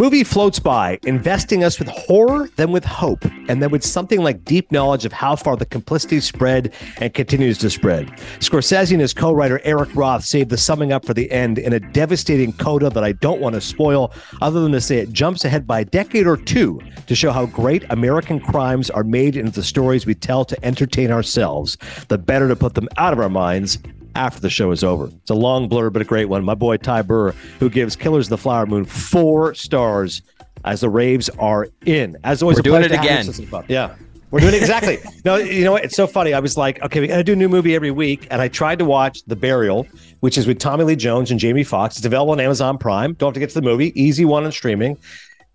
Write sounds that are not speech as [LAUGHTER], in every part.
Movie floats by, investing us with horror, then with hope, and then with something like deep knowledge of how far the complicity spread and continues to spread. Scorsese and his co writer Eric Roth saved the summing up for the end in a devastating coda that I don't want to spoil, other than to say it jumps ahead by a decade or two to show how great American crimes are made into the stories we tell to entertain ourselves. The better to put them out of our minds after the show is over. It's a long blur, but a great one. My boy Ty Burr, who gives Killers of the Flower Moon four stars as the raves are in. As always, we're doing it again. Yeah. We're doing it exactly. [LAUGHS] no, you know what? It's so funny. I was like, okay, we got to do a new movie every week. And I tried to watch The Burial, which is with Tommy Lee Jones and Jamie Foxx. It's available on Amazon Prime. Don't have to get to the movie. Easy one on streaming.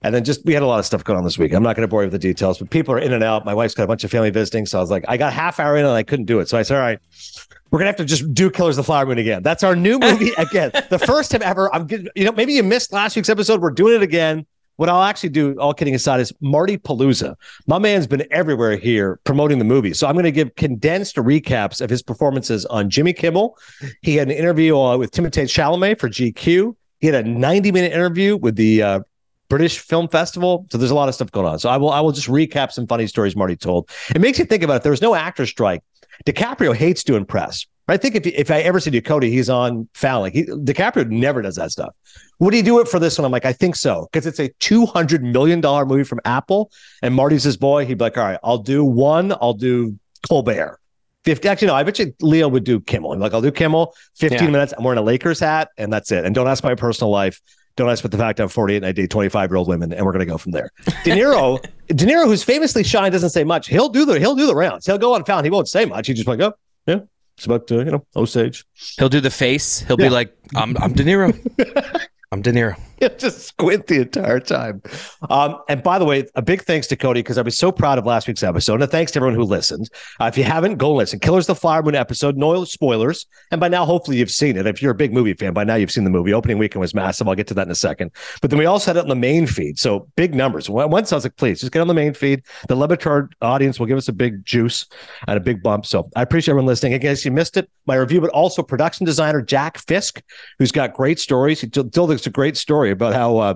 And then just we had a lot of stuff going on this week. I'm not going to bore you with the details, but people are in and out. My wife's got a bunch of family visiting, so I was like, I got half hour in and I couldn't do it. So I said, all right, we're gonna have to just do Killers of the Flower Moon again. That's our new movie [LAUGHS] again. the first time ever. I'm getting, you know, maybe you missed last week's episode. We're doing it again. What I'll actually do, all kidding aside, is Marty Palooza. My man's been everywhere here promoting the movie. So I'm going to give condensed recaps of his performances on Jimmy Kimmel. He had an interview uh, with Timothée Chalamet for GQ. He had a 90 minute interview with the uh, British Film Festival. So there's a lot of stuff going on. So I will I will just recap some funny stories Marty told. It makes you think about it. There was no actor strike. DiCaprio hates doing press. I think if if I ever see to Cody, he's on Fallon. He, DiCaprio never does that stuff. Would he do it for this one? I'm like, I think so, because it's a two hundred million dollar movie from Apple, and Marty's his boy. He'd be like, all right, I'll do one. I'll do Colbert. 50 actually no i bet you leo would do kimmel like i'll do kimmel 15 yeah. minutes i'm wearing a lakers hat and that's it and don't ask my personal life don't ask about the fact I'm 48 and I date 25 year old women, and we're going to go from there. De Niro, De Niro, who's famously shy, doesn't say much. He'll do the he'll do the rounds. He'll go on Fallon. He won't say much. He just like, oh yeah, it's about uh, you know Osage. He'll do the face. He'll yeah. be like, I'm I'm De Niro. [LAUGHS] I'm De Niro. [LAUGHS] just squint the entire time. Um, and by the way, a big thanks to Cody because I was so proud of last week's episode. And thanks to everyone who listened. Uh, if you haven't, go listen. Killers the Flower Moon episode, no spoilers. And by now, hopefully, you've seen it. If you're a big movie fan, by now you've seen the movie. Opening weekend was massive. I'll get to that in a second. But then we also had it on the main feed. So big numbers. Once I was like, please just get on the main feed. The Le Batard audience will give us a big juice and a big bump. So I appreciate everyone listening. In case you missed it, my review, but also production designer Jack Fisk, who's got great stories. He told us a great story about how. Uh,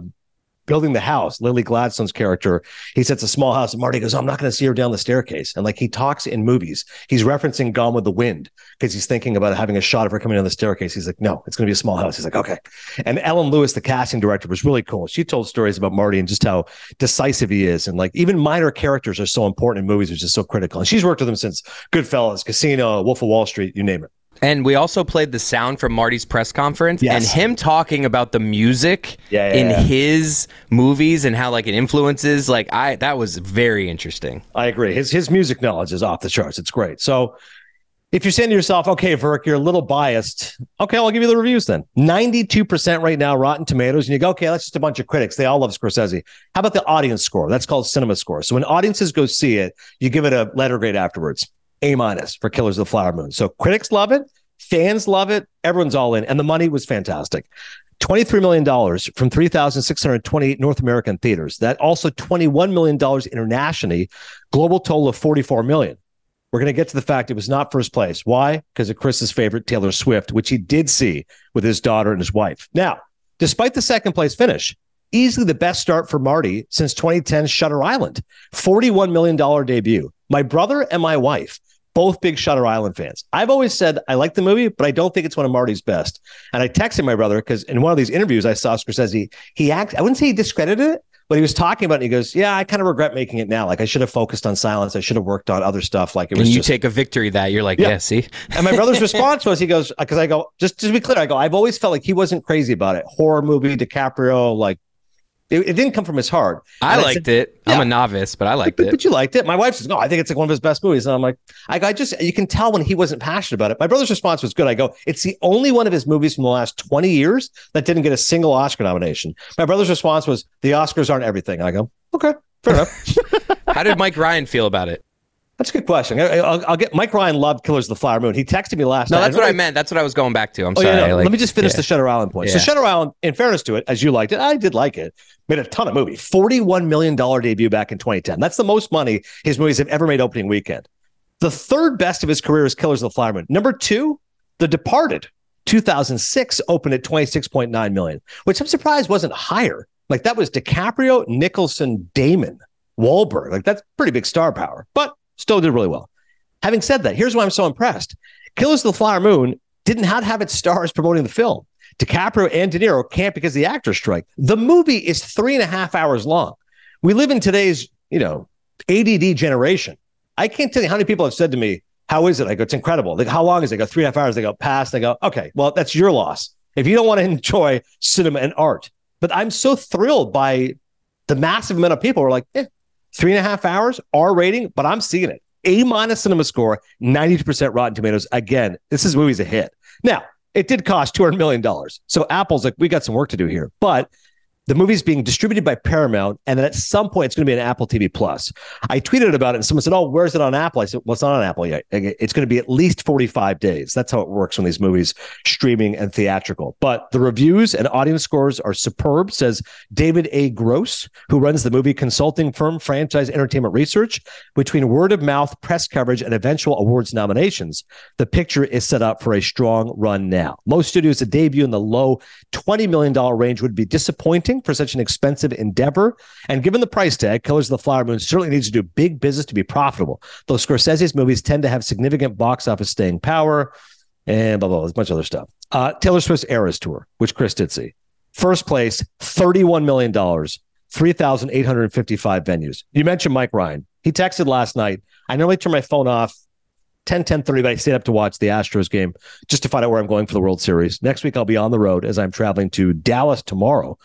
building the house, Lily Gladstone's character, he sets a small house, and Marty goes, I'm not going to see her down the staircase. And like he talks in movies, he's referencing Gone with the Wind because he's thinking about having a shot of her coming down the staircase. He's like, no, it's going to be a small house. He's like, okay. And Ellen Lewis, the casting director, was really cool. She told stories about Marty and just how decisive he is. And like even minor characters are so important in movies, which is so critical. And she's worked with him since Goodfellas, Casino, Wolf of Wall Street, you name it. And we also played the sound from Marty's press conference yes. and him talking about the music yeah, yeah, in yeah. his movies and how like it influences like I that was very interesting. I agree. His his music knowledge is off the charts. It's great. So if you're saying to yourself, okay, Virk, you're a little biased, okay, I'll give you the reviews then. 92% right now, Rotten Tomatoes. And you go, okay, that's just a bunch of critics. They all love Scorsese. How about the audience score? That's called cinema score. So when audiences go see it, you give it a letter grade afterwards. A minus for Killers of the Flower Moon. So critics love it, fans love it, everyone's all in, and the money was fantastic. $23 million from 3,628 North American theaters. That also $21 million internationally, global total of 44 million. We're going to get to the fact it was not first place. Why? Because of Chris's favorite, Taylor Swift, which he did see with his daughter and his wife. Now, despite the second place finish, easily the best start for Marty since 2010 Shutter Island, $41 million debut. My brother and my wife both big Shutter Island fans. I've always said I like the movie, but I don't think it's one of Marty's best. And I texted my brother because in one of these interviews I saw Scorsese, he act I wouldn't say he discredited it, but he was talking about it. And he goes, "Yeah, I kind of regret making it now. Like I should have focused on silence. I should have worked on other stuff. Like it was." And you just, take a victory that you're like, "Yeah, yeah see." and my brother's [LAUGHS] response was, he goes, "Because I go, just to be clear, I go, I've always felt like he wasn't crazy about it. Horror movie, DiCaprio, like it, it, didn't come from his heart. I and liked I said, it. I'm a novice, but I liked but, it. But you liked it. My wife says, "No, I think it's like one of his best movies." And I'm like, I, I just you can tell when he wasn't passionate about it. My brother's response was good. I go, "It's the only one of his movies from the last 20 years that didn't get a single Oscar nomination." My brother's response was, "The Oscars aren't everything." I go, "Okay, fair enough." [LAUGHS] How did Mike Ryan feel about it? That's a good question. I, will get Mike Ryan loved Killers of the Flower Moon. He texted me last no, night. No, that's what I meant. That's what I was going back to. I'm oh, sorry. Yeah, no. like, Let me just finish yeah. the Shutter Island point. Yeah. So Shutter Island, in fairness to it, as you liked it, I did like it. Made a ton of movie. $41 million debut back in 2010. That's the most money his movies have ever made opening weekend. The third best of his career is Killers of the Flower Moon. Number two, The Departed. 2006 opened at 26.9 million, which I'm surprised wasn't higher Like that was DiCaprio, Nicholson, Damon, Wahlberg. Like that's pretty big star power, but still did really well. Having said that, here's why I'm so impressed. Killers of the Flower Moon didn't have, its stars promoting the film. DiCaprio and De Niro can't because of the actors strike. The movie is three and a half hours long. We live in today's, you know, ADD generation. I can't tell you how many people have said to me, How is it? I go, It's incredible. Like, how long is it? I go, Three and a half hours. They go, Past. They go, Okay, well, that's your loss. If you don't want to enjoy cinema and art. But I'm so thrilled by the massive amount of people who are like, eh, three and a half hours, R rating, but I'm seeing it. A minus cinema score, 92% Rotten Tomatoes. Again, this is movie's a hit. Now, it did cost $200 million. So Apple's like, we got some work to do here. But the movie's being distributed by Paramount, and then at some point it's going to be an Apple TV Plus. I tweeted about it, and someone said, "Oh, where's it on Apple?" I said, "Well, it's not on Apple yet. It's going to be at least 45 days. That's how it works when these movies streaming and theatrical." But the reviews and audience scores are superb, says David A. Gross, who runs the movie consulting firm Franchise Entertainment Research. Between word of mouth, press coverage, and eventual awards nominations, the picture is set up for a strong run now. Most studios that debut in the low $20 million range would be disappointing for such an expensive endeavor. And given the price tag, Killers of the Flower Moon certainly needs to do big business to be profitable. Though Scorsese's movies tend to have significant box office staying power and blah, blah, blah. A bunch of other stuff. Uh, Taylor Swift's Eras Tour, which Chris did see. First place, $31 million, 3,855 venues. You mentioned Mike Ryan. He texted last night. I normally turn my phone off 10, 10 30, but I stayed up to watch the Astros game just to find out where I'm going for the World Series. Next week, I'll be on the road as I'm traveling to Dallas tomorrow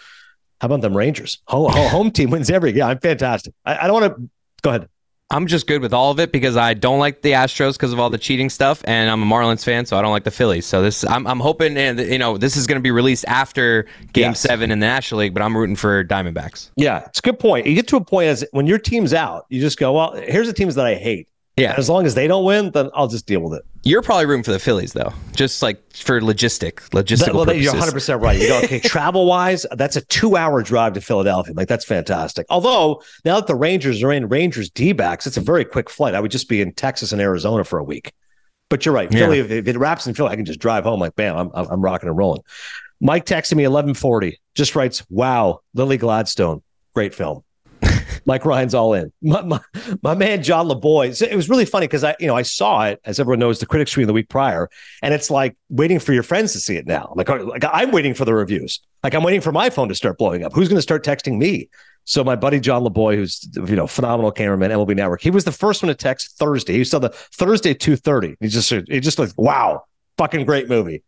how about them Rangers? Home, home team wins every. Yeah, I'm fantastic. I, I don't want to go ahead. I'm just good with all of it because I don't like the Astros because of all the cheating stuff, and I'm a Marlins fan, so I don't like the Phillies. So this, I'm, I'm hoping, and you know, this is going to be released after Game yes. Seven in the National League, but I'm rooting for Diamondbacks. Yeah, it's a good point. You get to a point as when your team's out, you just go, well, here's the teams that I hate. Yeah. As long as they don't win, then I'll just deal with it. You're probably rooting for the Phillies, though, just like for logistic, logistical that, well, purposes. You're 100 percent right. You go, okay, [LAUGHS] travel wise, that's a two hour drive to Philadelphia. Like that's fantastic. Although now that the Rangers are in Rangers D backs, it's a very quick flight. I would just be in Texas and Arizona for a week. But you're right, Philly. Yeah. If it wraps in Philly, I can just drive home. Like bam, I'm I'm rocking and rolling. Mike texted me 1140. Just writes, "Wow, Lily Gladstone, great film." Mike Ryan's all in. My, my, my man John LaBoy. it was really funny because I, you know, I saw it as everyone knows the critics screen the week prior, and it's like waiting for your friends to see it now. Like, uh, like I'm waiting for the reviews. Like I'm waiting for my phone to start blowing up. Who's going to start texting me? So my buddy John LeBoy, who's you know phenomenal cameraman, MLB Network, he was the first one to text Thursday. He saw the Thursday two thirty. He just he just like wow, fucking great movie.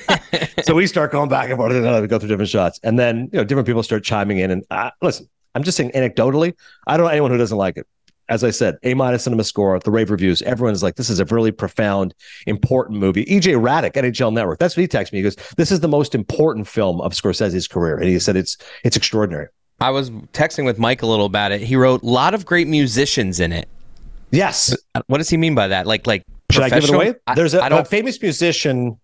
[LAUGHS] so we start going back and forth and we go through different shots, and then you know different people start chiming in. And uh, listen, I'm just saying anecdotally, I don't know anyone who doesn't like it. As I said, A minus cinema score, the rave reviews, everyone's like, this is a really profound, important movie. EJ Hradek, NHL Network, that's what he texted me. He goes, This is the most important film of Scorsese's career. And he said it's it's extraordinary. I was texting with Mike a little about it. He wrote a lot of great musicians in it. Yes. What does he mean by that? Like like should I give it away? There's a, a famous musician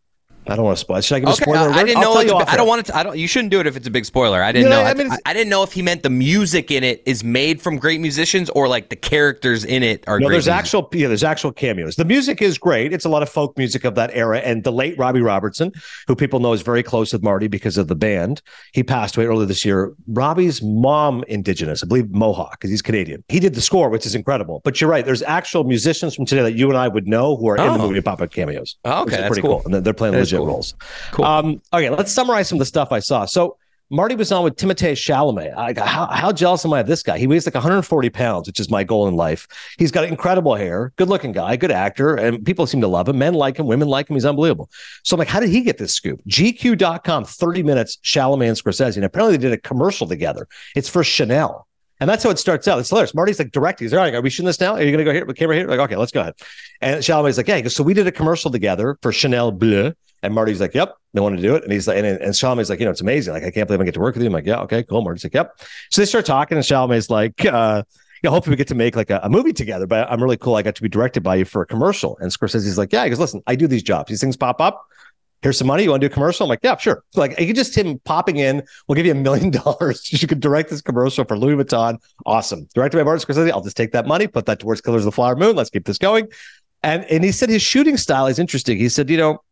I don't want to spoil. Should I give okay, a spoiler? I, I didn't I'll know. I don't want it. To, I don't. You shouldn't do it if it's a big spoiler. I didn't know. I, mean, I, I, didn't know if he meant the music in it is made from great musicians or like the characters in it are. No, there's music. actual. Yeah, there's actual cameos. The music is great. It's a lot of folk music of that era. And the late Robbie Robertson, who people know is very close with Marty because of the band, he passed away earlier this year. Robbie's mom, indigenous, I believe Mohawk, because he's Canadian. He did the score, which is incredible. But you're right. There's actual musicians from today that you and I would know who are oh. in the oh. movie pop up cameos. Oh, okay, that's pretty cool. cool. And they're playing legit cool. roles. Cool. Um, okay, let's summarize some of the stuff I saw. So Marty was on with Timothée Chalamet. I, how, how jealous am I of this guy? He weighs like 140 pounds, which is my goal in life. He's got incredible hair, good looking guy, good actor, and people seem to love him. Men like him, women like him. He's unbelievable. So I'm like, how did he get this scoop? GQ.com, 30 minutes, Chalamet and Scorsese. And apparently they did a commercial together. It's for Chanel. And that's how it starts out. It's hilarious. Marty's like directing. He's like, are we shooting this now? Are you going to go here with camera here? Like, okay, let's go ahead. And Chalamet's like, yeah. Goes, so we did a commercial together for Chanel Bleu. And Marty's like, yep, they want to do it. And he's like, and, and like, you know, it's amazing. Like, I can't believe I get to work with you. I'm like, yeah, okay, cool. Marty's like, yep. So they start talking, and Chalamet's like, uh, yeah, hopefully we get to make like a, a, movie together. But I'm really cool. I got to be directed by you for a commercial. And Scorsese's like, yeah, he goes, listen, I do these jobs. These things pop up here's some money. You want to do a commercial? I'm like, yeah, sure. Like, you just him popping in. We'll give you a million [LAUGHS] dollars. You can direct this commercial for Louis Vuitton. Awesome. Directed by Martin Scorsese. I'll just take that money, put that towards Killers of the Flower Moon. Let's keep this going. And and he said his shooting style is interesting. He said, you know,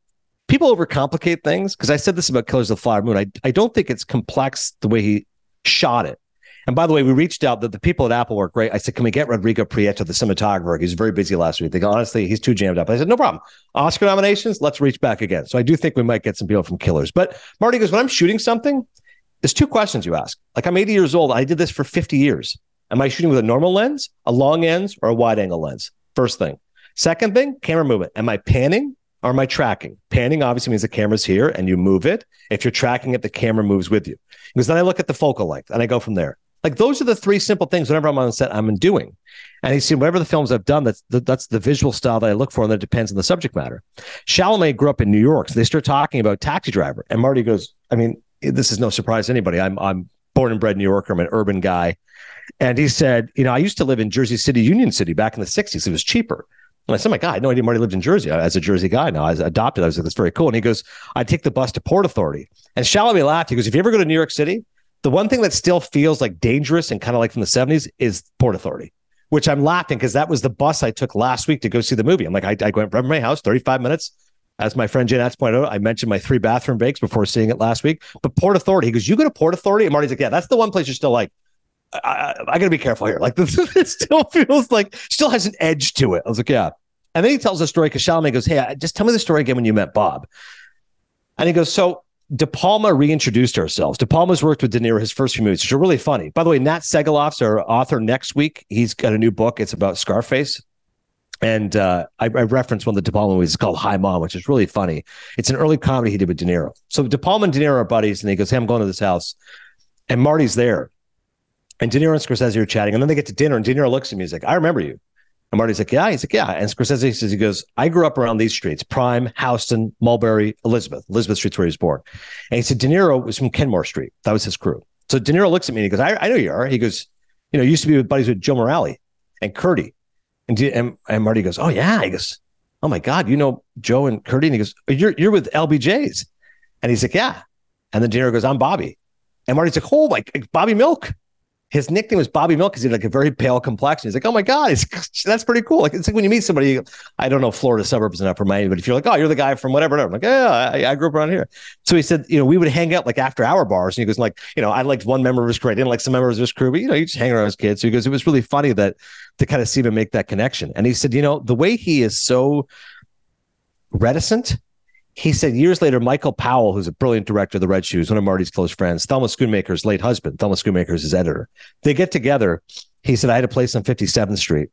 people overcomplicate things because I said this about Killers of the Flower Moon. I I don't think it's complex the way he shot it. And by the way, we reached out that the people at Apple were great. I said, "Can we get Rodrigo Prieto, the cinematographer? He's very busy last week." They go, "Honestly, he's too jammed up." I said, "No problem. Oscar nominations. Let's reach back again." So I do think we might get some people from Killers. But Marty goes, "When I'm shooting something, there's two questions you ask. Like I'm 80 years old. I did this for 50 years. Am I shooting with a normal lens, a long lens, or a wide angle lens? First thing. Second thing, camera movement. Am I panning or my tracking? Panning obviously means the camera's here and you move it. If you're tracking it, the camera moves with you. Because then I look at the focal length and I go from there. Like those are the three simple things whenever I'm on set, I'm doing. And he's seen whatever the films I've done, that's the, that's the visual style that I look for, and that depends on the subject matter. Chalamet grew up in New York, so they start talking about Taxi Driver, and Marty goes, I mean, this is no surprise to anybody. I'm I'm born and bred New Yorker. I'm an urban guy. And he said, you know, I used to live in Jersey City, Union City back in the 60s. It was cheaper. And I said, my God, I had no idea Marty lived in Jersey. As a Jersey guy now, I was adopted. I was like, that's very cool. And he goes, I take the bus to Port Authority. And Chalamet laughed. He goes, if you ever go to New York City, the one thing that still feels like dangerous and kind of like from the 70s is Port Authority, which I'm laughing because that was the bus I took last week to go see the movie. I'm like, I, I went from my house, 35 minutes, as my friend Jan Atz pointed out, I mentioned my three bathroom breaks before seeing it last week. But Port Authority, he goes, "You go to Port Authority?" And Marty's like, "Yeah, that's the one place you're still like, I, I, I got to be careful here. Like [LAUGHS] this, still feels like still has an edge to it." I was like, "Yeah." And then he tells the story because Chalamet goes, "Hey, just tell me the story again when you met Bob." And he goes, "So." De Palma reintroduced ourselves. De Palma's worked with De Niro his first few movies, which are really funny. By the way, Nat Segaloff's our author next week. He's got a new book. It's about Scarface. And uh, I, I referenced one of the De Palma movies. It's called Hi Mom, which is really funny. It's an early comedy he did with De Niro. So De Palma and De Niro are buddies, and he goes, "Hey, I'm going to this house," and Marty's there, and De Niro and Scorsese are chatting, and then they get to dinner, and De Niro looks at me, he's like, "I remember you." And Marty's like, "Yeah." He's like, "Yeah." And Scorsese says, "He goes, I grew up around these streets: Prince, Houston, Mulberry, Elizabeth. Elizabeth Street's where he was born." And he said, "De Niro was from Kenmare Street. That was his crew." So De Niro looks at me and he goes, "I, I know you are." He goes, "You know, you used to be with buddies with Joe Morale and Curdy." And, and, and Marty goes, Oh, yeah. He goes, Oh my God, you know Joe and Curdy? And he goes, oh, You're you're with LBJ's. And he's like, Yeah. And then De Niro goes, I'm Bobby. And Marty's like, Oh, like Bobby Milk his nickname was Bobby Milk because he had like a very pale complexion. He's like, oh my god, [LAUGHS] that's pretty cool. Like it's like when you meet somebody, I don't know Florida suburbs enough for Miami, but if you're like, oh, you're the guy from whatever, whatever. I'm like, yeah, I, I, grew up around here. So he said, you know, we would hang out like after hour bars, and he goes like, you know, I liked one member of his crew, I didn't like some members of his crew, but you know, you just hang around his kids. So he goes, it was really funny that to kind of see him make that connection. And he said, you know, the way he is so reticent he said years later, Michael Powell, who's a brilliant director of the Red Shoes, one of Marty's close friends, Thelma Schoonmaker's late husband, Thelma Schoonmaker's his editor. They get together. He said, I had a place on 57th Street.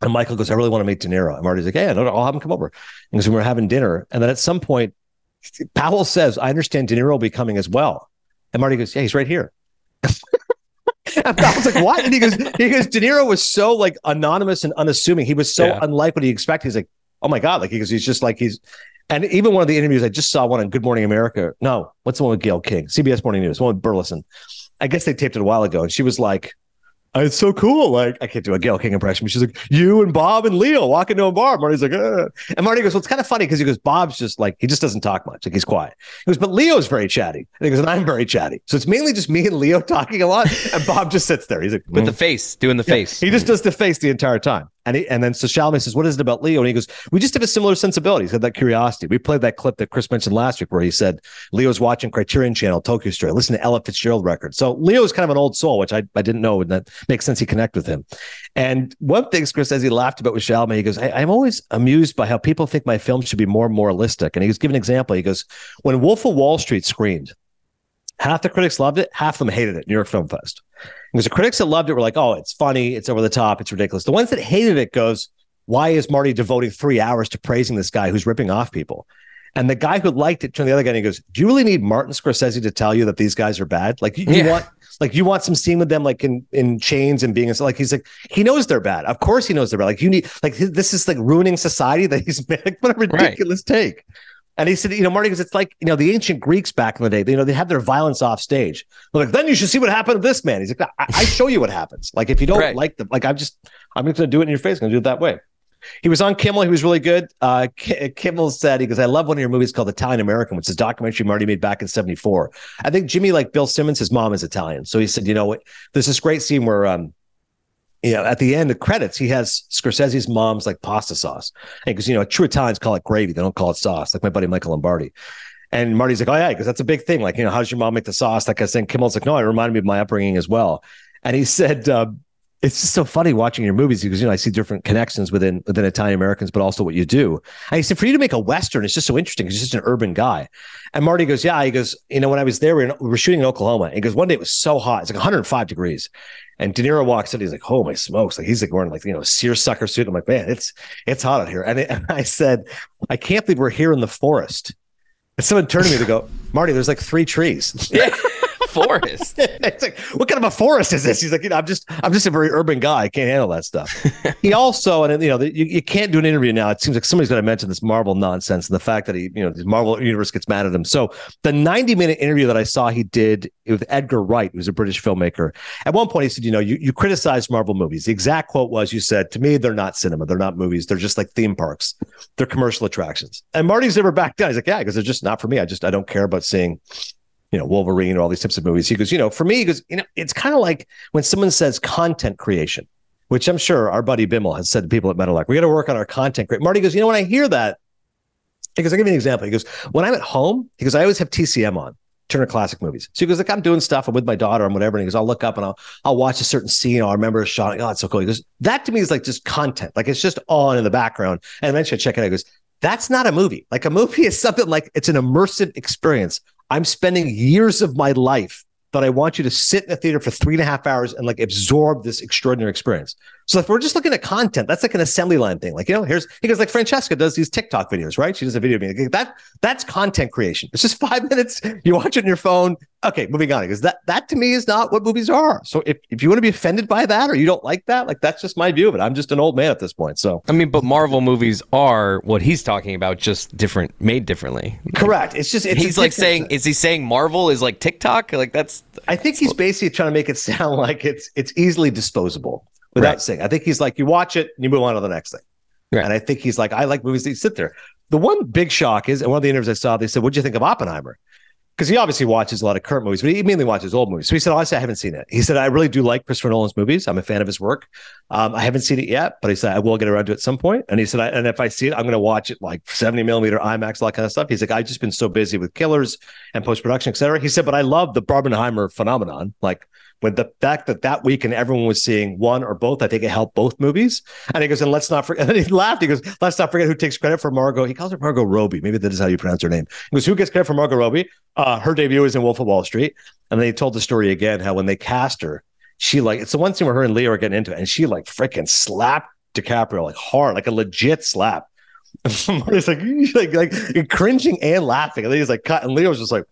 And Michael goes, I really want to meet De Niro. And Marty's like, Yeah, no, no, I'll have him come over. And so we were having dinner. And then at some point, Powell says, I understand De Niro will be coming as well. And Marty goes, Yeah, he's right here. [LAUGHS] and Powell's like, What? And he goes, he goes, De Niro was so like anonymous and unassuming. He was so yeah. unlike what he expected. He's like, Oh my God. Like, he goes, he's just like, he's, and even one of the interviews, I just saw one on Good Morning America. No, what's the one with Gayle King? CBS Morning News, one with Burleson. I guess they taped it a while ago. And she was like, it's so cool. Like, I can't do a Gayle King impression, but she's like, you and Bob and Leo walking to a bar. Marty's like, Ugh. and Marty goes, well, it's kind of funny because he goes, Bob's just like, he just doesn't talk much. Like, he's quiet. He goes, but Leo's very chatty. And he goes, and I'm very chatty. So it's mainly just me and Leo [LAUGHS] talking a lot. And Bob just sits there. He's like, with mm. the face, doing the yeah. face. He just does the face the entire time. And he, and then so Chalamet says, "What is it about Leo?" And he goes, "We just have a similar sensibility. He's got that curiosity." We played that clip that Chris mentioned last week, where he said Leo's watching Criterion Channel, Tokyo Story, listen to Ella Fitzgerald records. So Leo's kind of an old soul, which I, I didn't know, and that makes sense. He connect with him. And one thing Chris says he laughed about with Chalamet, he goes, I, "I'm always amused by how people think my films should be more moralistic." And he was giving an example. He goes, "When Wolf of Wall Street screened." Half the critics loved it, half of them hated it. New York Film Fest. Because the critics that loved it were like, "Oh, it's funny, it's over the top, it's ridiculous." The ones that hated it goes, why is Marty devoting three hours to praising this guy who's ripping off people? And the guy who liked it turned to the other guy and he goes, Do you really need Martin Scorsese to tell you that these guys are bad? Like you, yeah. want like you want some scene with them like in, in chains and being like he's like he knows they're bad. Of course he knows they're bad. Like you need like this is like ruining society that he's [LAUGHS] made. Like, what a ridiculous right. take. And he said, you know, Marty goes, it's like, you know, the ancient Greeks back in the day, you know, they had their violence off stage. They're like, then you should see what happened to this man. He's like, I, I show you what happens. Like, if you don't right. like them, like, I'm just, I'm just going to do it in your face. I'm going to do it that way. He was on Kimmel. He was really good. Uh, K- Kimmel said, he goes, I love one of your movies called Italian American, which is a documentary Marty made back in 74. I think Jimmy, like Bill Simmons, his mom is Italian. So he said, you know what? There's this great scene where, um, you know, at the end, of credits, he has Scorsese's mom's like pasta sauce. Because, you know, true Italians call it gravy. They don't call it sauce, like my buddy Michael Lombardi. And Marty's like, oh yeah, because that's a big thing. Like, you know, how does your mom make the sauce? Like I thing. Kimmel's like, no, it reminded me of my upbringing as well. And he said, uh, it's just so funny watching your movies because you know I see different connections within within Italian Americans, but also what you do. I said, for you to make a western, it's just so interesting you're just an urban guy. And Marty goes, yeah. He goes, you know, when I was there, we were, we were shooting in Oklahoma. And he goes, one day it was so hot, it's like 105 degrees. And De Niro walks in, he's like, "Oh my smokes!" Like he's like wearing like you know seersucker suit. I'm like, man, it's it's hot out here. And, it, and I said, I can't believe we're here in the forest. And someone turned to me to go, Marty, there's like three trees. Yeah [LAUGHS] forest. [LAUGHS] it's like, what kind of a forest is this? He's like, you know, I'm just, I'm just a very urban guy. I can't handle that stuff. [LAUGHS] he also, and you know, you, you can't do an interview now. It seems like somebody's going to mention this Marvel nonsense and the fact that he, you know, the Marvel universe gets mad at him. So the 90 minute interview that I saw he did with Edgar Wright, who's a British filmmaker. At one point, he said, you know, you, you criticize Marvel movies. The exact quote was, you said, to me, they're not cinema. They're not movies. They're just like theme parks. They're commercial attractions. And Marty's never backed down. He's like, yeah, because they're just not for me. I just, I don't care about seeing you know, Wolverine or all these types of movies. He goes, you know, for me, he goes, you know, it's kind of like when someone says content creation, which I'm sure our buddy Bimmel has said to people at Meadowlark, we got to work on our content. Marty goes, you know, when I hear that, he goes, I'll give you an example. He goes, when I'm at home, he goes, I always have TCM on. Turner Classic Movies. So he goes, like, I'm doing stuff. I'm with my daughter and whatever. And he goes, I'll look up and I'll I'll watch a certain scene. I'll remember a shot. Like, oh, it's so cool. He goes, that to me is like just content. Like it's just on in the background. And eventually I check it out. He goes, that's not a movie. Like a movie [LAUGHS] is something like it's an immersive experience. I'm spending years of my life that I want you to sit in a theater for three and a half hours and like absorb this extraordinary experience. So if we're just looking at content, that's like an assembly line thing. Like, you know, here's he goes like Francesca does these TikTok videos, right? She does a video being that that's content creation. It's just [LAUGHS] five minutes. You watch it on your phone. Okay, moving on. Because that that to me is not what movies are. So if, if you want to be offended by that or you don't like that, like that's just my view of it. I'm just an old man at this point. So I mean, but Marvel movies are what he's talking about, just different, made differently. Correct. It's just it's he's like saying, is he saying Marvel is like TikTok? Like that's. I think he's basically trying to make it [LAUGHS] sound like it's it's easily disposable without right. saying. I think he's like, you watch it and you move on to the next thing. Right. And I think he's like, I like movies that you sit there. The one big shock is, and one of the interviews I saw, they said, What'd you think of Oppenheimer? Because he obviously watches a lot of current movies, but he mainly watches old movies. So he said, Honestly, I haven't seen it. He said, I really do like Christopher Nolan's movies. I'm a fan of his work. Um, I haven't seen it yet, but he said, I will get around to it at some point. And he said, And if I see it, I'm going to watch it like 70 millimeter IMAX, all that kind of stuff. He's like, I've just been so busy with killers and post production, et cetera. He said, But I love the Barbenheimer phenomenon. Like, with the fact that that weekend everyone was seeing one or both, I think it helped both movies. And he goes, and let's not forget. [LAUGHS] And he laughed. He goes, let's not forget who takes credit for Margot. He calls her Margot Robbie. Maybe that is how you pronounce her name. He goes, who gets credit for Margot Robbie? Uh, her debut was in Wolf of Wall Street. And then he told the story again how when they cast her, she like it's the one scene where her and Leo are getting into it, and she like freaking slapped DiCaprio like hard, like a legit slap. [LAUGHS] And Marty's like, [LAUGHS] like, like cringing and laughing. And then he's like, cut. And Leo's just like,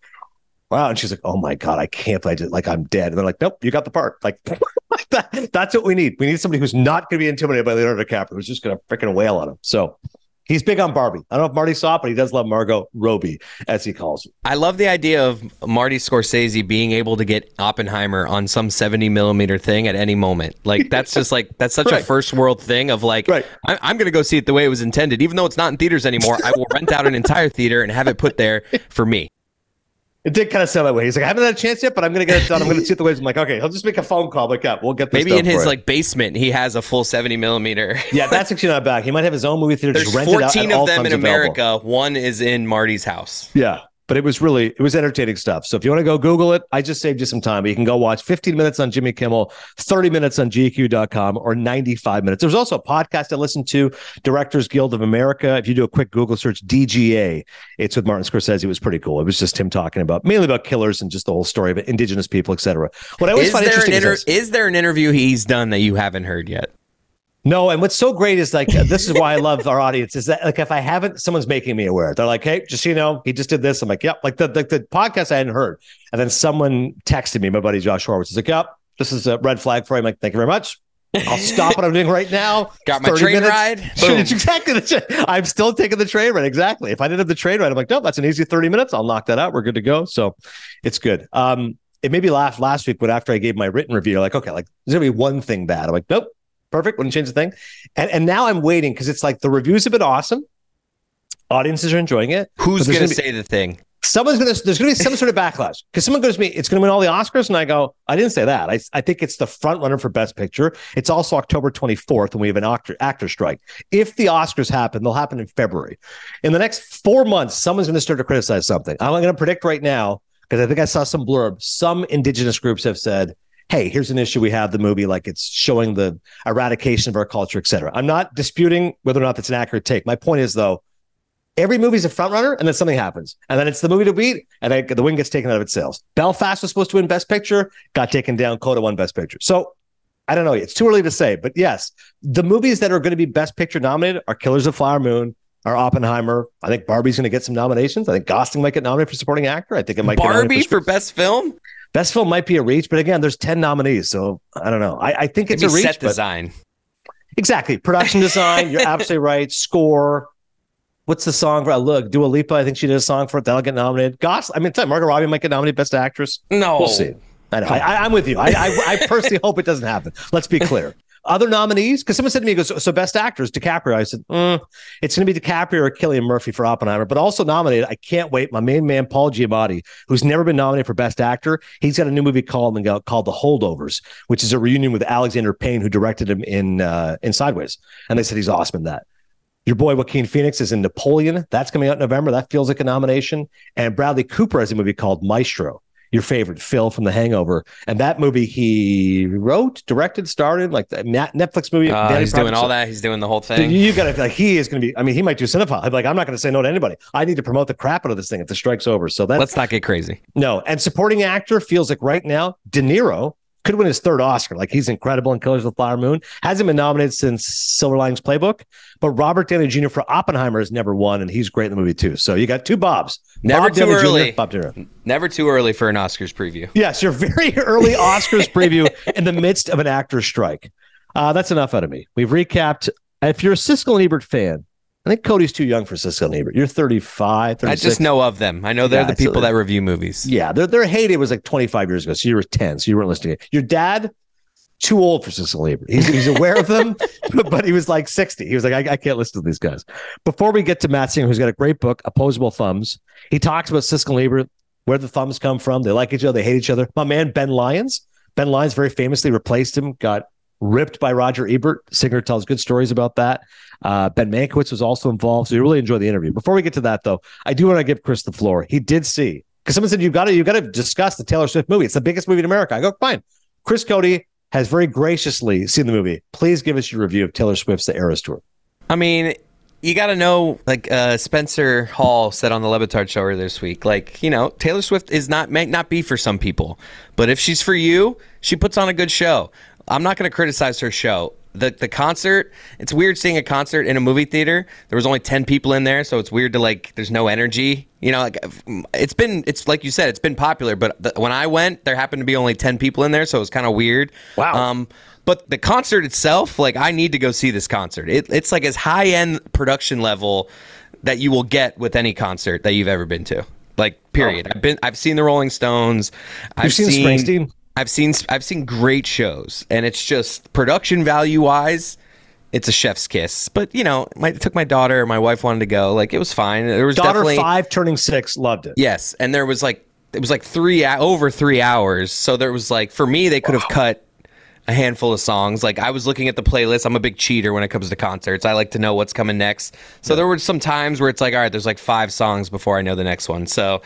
wow. And she's like, oh my God, I can't play it. Like I'm dead. And they're like, nope, you got the part. Like, [LAUGHS] that, that's what we need. We need somebody who's not going to be intimidated by Leonardo DiCaprio, who's just going to freaking wail on him. So he's big on Barbie. I don't know if Marty saw it, but he does love Margot Robbie, as he calls her. I love the idea of Marty Scorsese being able to get Oppenheimer on some 70 millimeter thing at any moment. Like, that's just like, that's such right. a first world thing of like, right. I- I'm going to go see it the way it was intended. Even though it's not in theaters anymore, I will rent out an entire theater and have it put there for me. It did kind of sound that way. He's like, I haven't had a chance yet, but I'm going to get it done. I'm going to see the ways. I'm like, okay, he'll just make a phone call. Like, yeah, we'll get this. Maybe in his like basement, he has a full 70 millimeter. yeah, that's actually not bad. He might have his own movie theater. There's 14 of them in America. Available. One is in Marty's house. Yeah but it was really it was entertaining stuff. So if you want to go Google it, I just saved you some time. But you can go watch 15 minutes on Jimmy Kimmel, 30 minutes on GQ.com, or 95 minutes. There's also a podcast I listen to, Directors Guild of America. If you do a quick Google search, DGA, it's with Martin Scorsese. It was pretty cool. It was just him talking about mainly about killers and just the whole story of indigenous people, etc. What I always is find interesting inter- is, is there an interview he's done that you haven't heard yet? No, and what's so great is like this is why I love our [LAUGHS] audience is that like if I haven't, someone's making me aware. They're like, "Hey, just so you know, he just did this." I'm like, "Yep." Like the the, the podcast I hadn't heard, and then someone texted me, my buddy Josh Horowitz, is like, "Yep, this is a red flag for you." I'm like, "Thank you very much." I'll stop what I'm doing right now. [LAUGHS] Got my train minutes. ride. [LAUGHS] Boom. exactly. The I'm still taking the train ride. Exactly. If I didn't have the train ride, I'm like, no, that's an easy 30 minutes. I'll knock that out. We're good to go. So it's good. Um, it made me laugh last week, but after I gave my written review, like, okay, like there's gonna be one thing bad. I'm like, nope, perfect. Wouldn't change the thing. And and now I'm waiting because it's like the reviews have been awesome. Audiences are enjoying it. Who's going to say the thing? someone's gonna there's gonna be some sort of backlash because someone goes to me, it's gonna win all the Oscars, and I go, I didn't say that. I, I think it's the front runner for Best Picture. It's also October 24th, and we have an actor actor strike. If the Oscars happen, they'll happen in February. In the next four months, someone's gonna start to criticize something. I'm gonna predict right now because I think I saw some blurb. Some indigenous groups have said. Hey, here's an issue we have the movie, like it's showing the eradication of our culture, et cetera. I'm not disputing whether or not that's an accurate take. My point is, though, every movie's a front runner and then something happens and then it's the movie to beat and then the win gets taken out of its sales belfast was supposed to win best picture got taken down coda won best picture. So i don't know it's too early to say but yes the movies that are going to be best picture nominated are killers of flower moon are oppenheimer. I think barbie's going to get some nominations. I think gosling might get nominated for supporting actor. I think it might barbie for, for best film best film might be a reach but again there's 10 nominees so i don't know i, I think it's a reach set design exactly production design you're [LAUGHS] absolutely right score What's the song for? Uh, look, Dua Lipa. I think she did a song for it. That'll get nominated. Goss. I mean, Margot Robbie might get nominated Best Actress. No, we'll see. I know. I, am with you. I, I, I [LAUGHS] personally hope it doesn't happen. Let's be clear. Other nominees, because someone said to me, "Goes so best actors, DiCaprio." I said, mm, "It's going to be DiCaprio or Cillian Murphy for Oppenheimer." But also nominated, I can't wait. My main man, Paul Giamatti, who's never been nominated for best actor, he's got a new movie called called The Holdovers, which is a reunion with Alexander Payne, who directed him in uh, in Sideways, and they said he's awesome in that. Your boy Joaquin Phoenix is in Napoleon. That's coming out in November. That feels like a nomination. And Bradley Cooper has a movie called Maestro, your favorite, Phil from The Hangover. And that movie he wrote, directed, started, like the Netflix movie. Uh, he's doing all that. He's doing the whole thing. You got to be like he is going to be. I mean, he might do cinephile. Like I'm not going to say no to anybody. I need to promote the crap out of this thing if the strike's over. So that's let's not get crazy. No, and supporting actor feels like right now De Niro could win his third Oscar. Like he's incredible in Killers of the Flower Moon. Hasn't been nominated since Silver Linings Playbook, but Robert Downey Jr. for Oppenheimer has never won, and he's great in the movie too. So you got two Bobs. Never Bob too Downey early. Jr., Bob Jr. Never too early for an Oscars preview. Yes, your very [LAUGHS] early Oscars preview in the midst of an actor strike. Uh, that's enough out of me. We've recapped. If you're a Siskel and Ebert fan, I think Cody's too young for and Ebert. You're 35, 36. I just know of them. I know they're Yeah, the people so- that review movies. Yeah, their their heyday was like 25 years ago. So you were 10, so you weren't listening. Your dad, too old for and Ebert. He's, he's aware of them, [LAUGHS] [LAUGHS] but, but he was like 60. He was like, I, I can't listen to these guys. Before we get to Matt Singer, who's got a great book, Opposable Thumbs, he talks about Siskel and Ebert, where the thumbs come from. They like each other, they hate each other. My man Ben Lyons, Ben Lyons very famously replaced him, got ripped by Roger Ebert. Singer tells good stories about that. Uh, ben Mankiewicz was also involved, so you really enjoy the interview. Before we get to that, though, I do want to give Chris the floor. He did see because someone said you got to you got to discuss the Taylor Swift movie. It's the biggest movie in America. I go fine. Chris Cody has very graciously seen the movie. Please give us your review of Taylor Swift's The Eras Tour. I mean, you got to know, like uh, Spencer Hall said on the Le Batard show earlier this week, like, you know, Taylor Swift is not, might not be for some people, but if she's for you, she puts on a good show. I'm not going to criticize her show. The, the concert, it's weird seeing a concert in a movie theater. There was only 10 people in there, so it's weird to like, there's no energy. You know, like it's been, it's like you said, it's been popular, but the, when I went, there happened to be only 10 people in there, so it was kind of weird. Wow. Um, but the concert itself, like I need to go see this concert. It, it's like as high end production level that you will get with any concert that you've ever been to. Like period. I've been I've seen the Rolling Stones. I've You've seen Springsteen? I've seen I've seen great shows, and it's just production value wise, it's a chef's kiss. But you know, my, it took my daughter, my wife wanted to go. Like it was fine. There was Daughter five, turning six, loved it. Yes, and there was like it was like three over three hours. So there was like for me, they could have cut a handful of songs. Like I was looking at the playlist. I'm a big cheater when it comes to concerts. I like to know what's coming next. So there were some times where it's like, all right, there's like five songs before I know the next one. So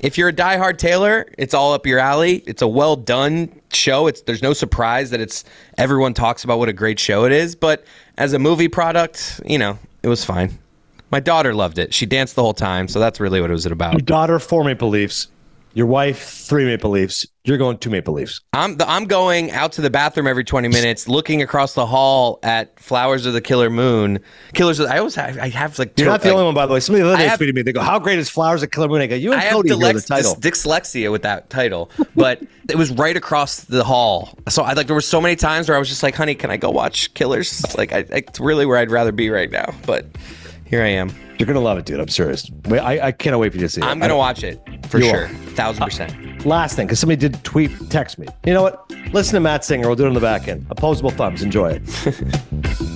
if you're a diehard Taylor, it's all up your alley. It's a well done show. It's there's no surprise that it's everyone talks about what a great show it is. But as a movie product, you know, it was fine. My daughter loved it. She danced the whole time, so that's really what it was about. Your daughter, for me Leafs. Your wife, three Maple Leafs. You're going two Maple Leafs. I'm the, I'm going out to the bathroom every 20 minutes, looking across the hall at Flowers of the Killer Moon. Killers. Of, I always have, I have like. You're not the like, only one, by the way. Somebody the other day have- tweeted me. They go, "How great is Flowers at Killer Moon?" I go, "You and I have Cody know the title." dys- dyslexia with that title, but [LAUGHS] it was right across the hall. So I like there were so many times where I was just like, "Honey, can I go watch Killers?" Like, I, it's really where I'd rather be right now. But here I am. You're gonna love it, dude. I'm serious. Wait, I, I cannot wait for you to see it. I'm gonna watch it for You sure, thousand percent. Uh, last thing, because somebody did tweet, text me. You know what? Listen to Matt Singer. We'll do it on the back end. Opposable thumbs. Enjoy it. [LAUGHS]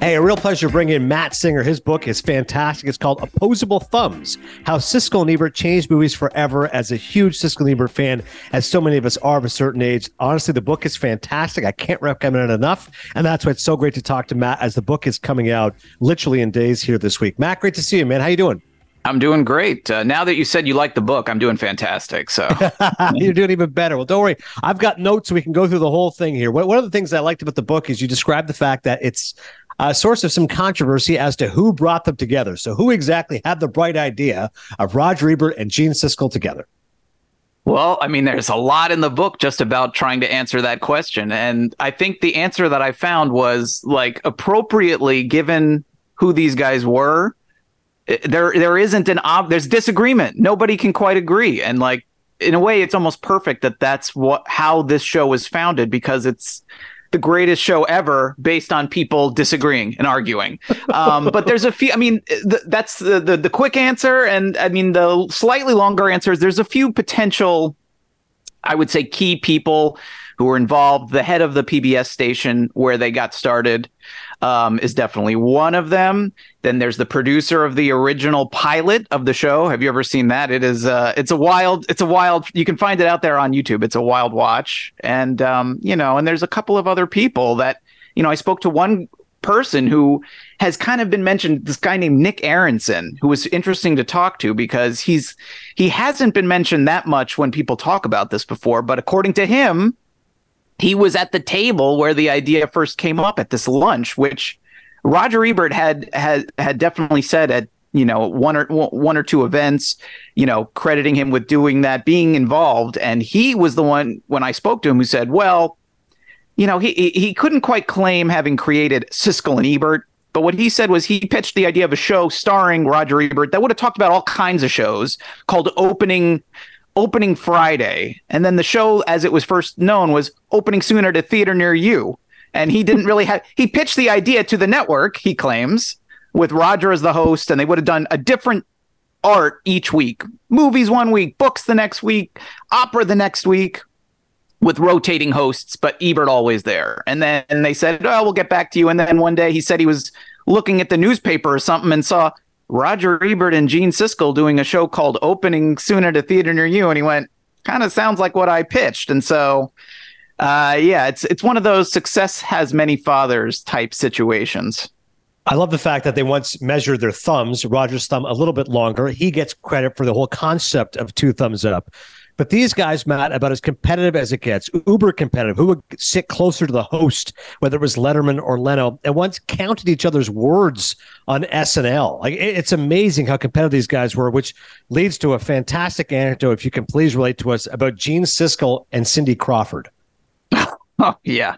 Hey, a real pleasure bringing in Matt Singer. His book is fantastic. It's called Opposable Thumbs How Siskel and Ebert Changed Movies Forever. As a huge Siskel and Ebert fan, as so many of us are of a certain age, honestly, the book is fantastic. I can't recommend it enough. And that's why it's so great to talk to Matt as the book is coming out literally in days here this week. Matt, great to see you, man. How you doing? I'm doing great. Uh, now that you said you like the book, I'm doing fantastic. So [LAUGHS] you're doing even better. Well, don't worry. I've got notes so we can go through the whole thing here. One of the things I liked about the book is you described the fact that it's a source of some controversy as to who brought them together. So, who exactly had the bright idea of Roger Ebert and Gene Siskel together? Well, I mean, there's a lot in the book just about trying to answer that question. And I think the answer that I found was like appropriately given who these guys were, eh, there there isn't an ob there's disagreement. Nobody can quite agree. And like in a way it's almost perfect that that's what how this show was founded because it's the greatest show ever based on people disagreeing and arguing. Um, but there's a few. I mean, th- that's the, the the quick answer, and I mean the slightly longer answer is there's a few potential, I would say, key people who were involved. The head of the PBS station where they got started um, is definitely one of them. Then there's the producer of the original pilot of the show. Have you ever seen that? It is uh, it's a wild, it's a wild. You can find it out there on YouTube. It's a wild watch, and um, you know, and there's a couple of other people that you know. I spoke to one person who has kind of been mentioned this guy named Nick Aronson who was interesting to talk to because he's he hasn't been mentioned that much when people talk about this before but according to him he was at the table where the idea first came up at this lunch, which Roger Ebert had had had definitely said at you know one or one or two events, you know, crediting him with doing that, being involved, and he was the one when I spoke to him who said, "Well, you know, he he couldn't quite claim having created Siskel and Ebert." But what he said was he pitched the idea of a show starring Roger Ebert that would have talked about all kinds of shows called Opening opening Friday, and then the show, as it was first known, was opening soon at a theater near you. And he didn't really have. He pitched the idea to the network. He claims with Roger as the host, and they would have done a different art each week. Movies one week, books the next week, opera the next week, with rotating hosts, but Ebert always there. And then they said, "Oh, we'll get back to you." And then one day he said he was looking at the newspaper or something and saw Roger Ebert and Gene Siskel doing a show called Opening Soon at a Theater Near You. And he went, kind of sounds like what I pitched. And so, uh, yeah, it's it's one of those success has many fathers type situations. I love the fact that they once measured their thumbs, Roger's thumb a little bit longer. He gets credit for the whole concept of two thumbs up. But these guys, Matt, about as competitive as it gets, uber competitive, who would sit closer to the host, whether it was Letterman or Leno, and once counted each other's words on SNL. Like it's amazing how competitive these guys were, which leads to a fantastic anecdote, if you can please relate to us, about Gene Siskel and Cindy Crawford. [LAUGHS] oh, yeah.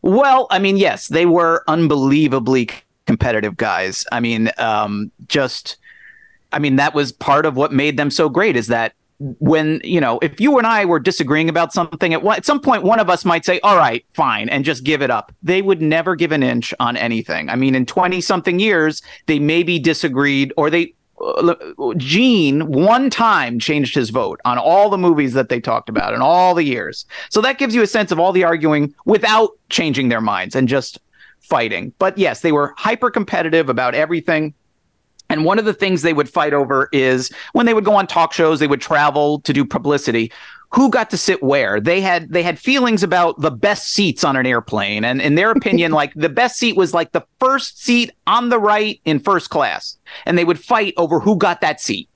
Well, I mean, yes, they were unbelievably competitive guys. I mean, um, just, I mean, that was part of what made them so great is that when you know if you and i were disagreeing about something at, one, at some point one of us might say all right fine and just give it up they would never give an inch on anything i mean in 20 something years they maybe disagreed or they uh, Gene one time changed his vote on all the movies that they talked about in all the years. So that gives you a sense of all the arguing without changing their minds and just fighting. But yes, they were hyper competitive about everything. And one of the things they would fight over is when they would go on talk shows, they would travel to do publicity. Who got to sit where? They had they had feelings about the best seats on an airplane, and in their opinion, [LAUGHS] like the best seat was like the first seat on the right in first class, and they would fight over who got that seat.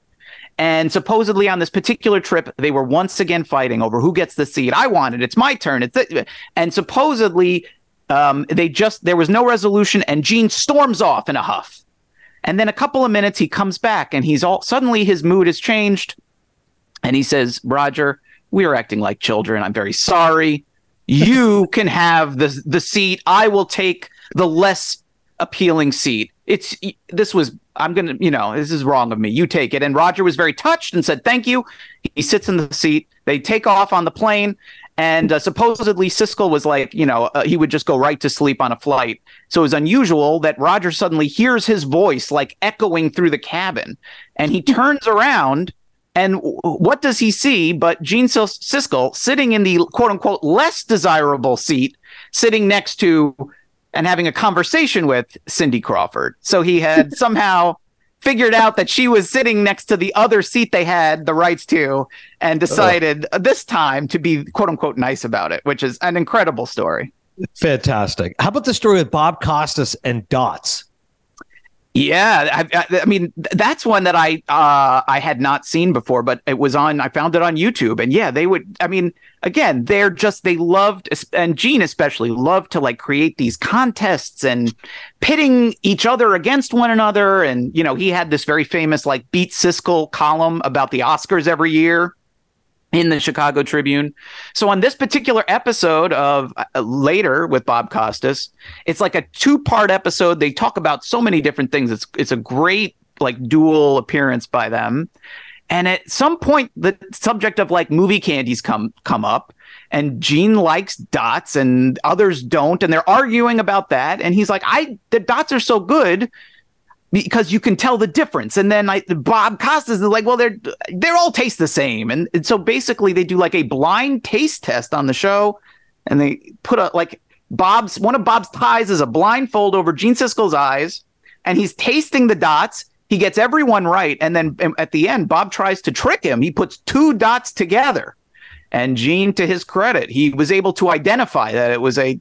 And supposedly on this particular trip, they were once again fighting over who gets the seat. I want it. It's my turn. It's and supposedly um, they just there was no resolution, and Gene storms off in a huff And then a couple of minutes, he comes back and he's all suddenly his mood has changed. And he says, Roger, we are acting like children. I'm very sorry. You [LAUGHS] can have the the seat. I will take the less appealing seat. It's this was I'm gonna you know this is wrong of me. You take it. And Roger was very touched and said thank you. He sits in the seat. They take off on the plane, and uh, supposedly Siskel was like, you know, uh, he would just go right to sleep on a flight. So it was unusual that Roger suddenly hears his voice like echoing through the cabin. And he turns around and what does he see but Gene Sis- Siskel sitting in the quote unquote less desirable seat, sitting next to and having a conversation with Cindy Crawford. So he had [LAUGHS] somehow figured out that she was sitting next to the other seat they had the rights to and decided oh. this time to be quote unquote nice about it, which is an incredible story. Fantastic. How about the story with Bob Costas and Dots? Yeah, I, I, mean that's one that I uh, I had not seen before, but it was on. I found it on YouTube, and yeah, they would. I mean, again, they're just they loved, and Gene especially loved to like create these contests and pitting each other against one another. And you know, he had this very famous like beat Siskel column about the Oscars every year in the Chicago Tribune. So on this particular episode of uh, later with Bob Costas, it's like a two-part episode. They talk about so many different things. It's it's a great like dual appearance by them. And at some point the subject of like movie candies come come up and Gene likes dots and others don't and they're arguing about that and he's like I the dots are so good because you can tell the difference. And then I, Bob Costas is like, well, they're they're all taste the same, and, and so basically they do like a blind taste test on the show, and they put a like Bob's one of Bob's ties is a blindfold over Gene Siskel's eyes, and he's tasting the dots. He gets everyone right, and then um, at the end, Bob tries to trick him. He puts two dots together, and Gene, to his credit, he was able to identify that it was a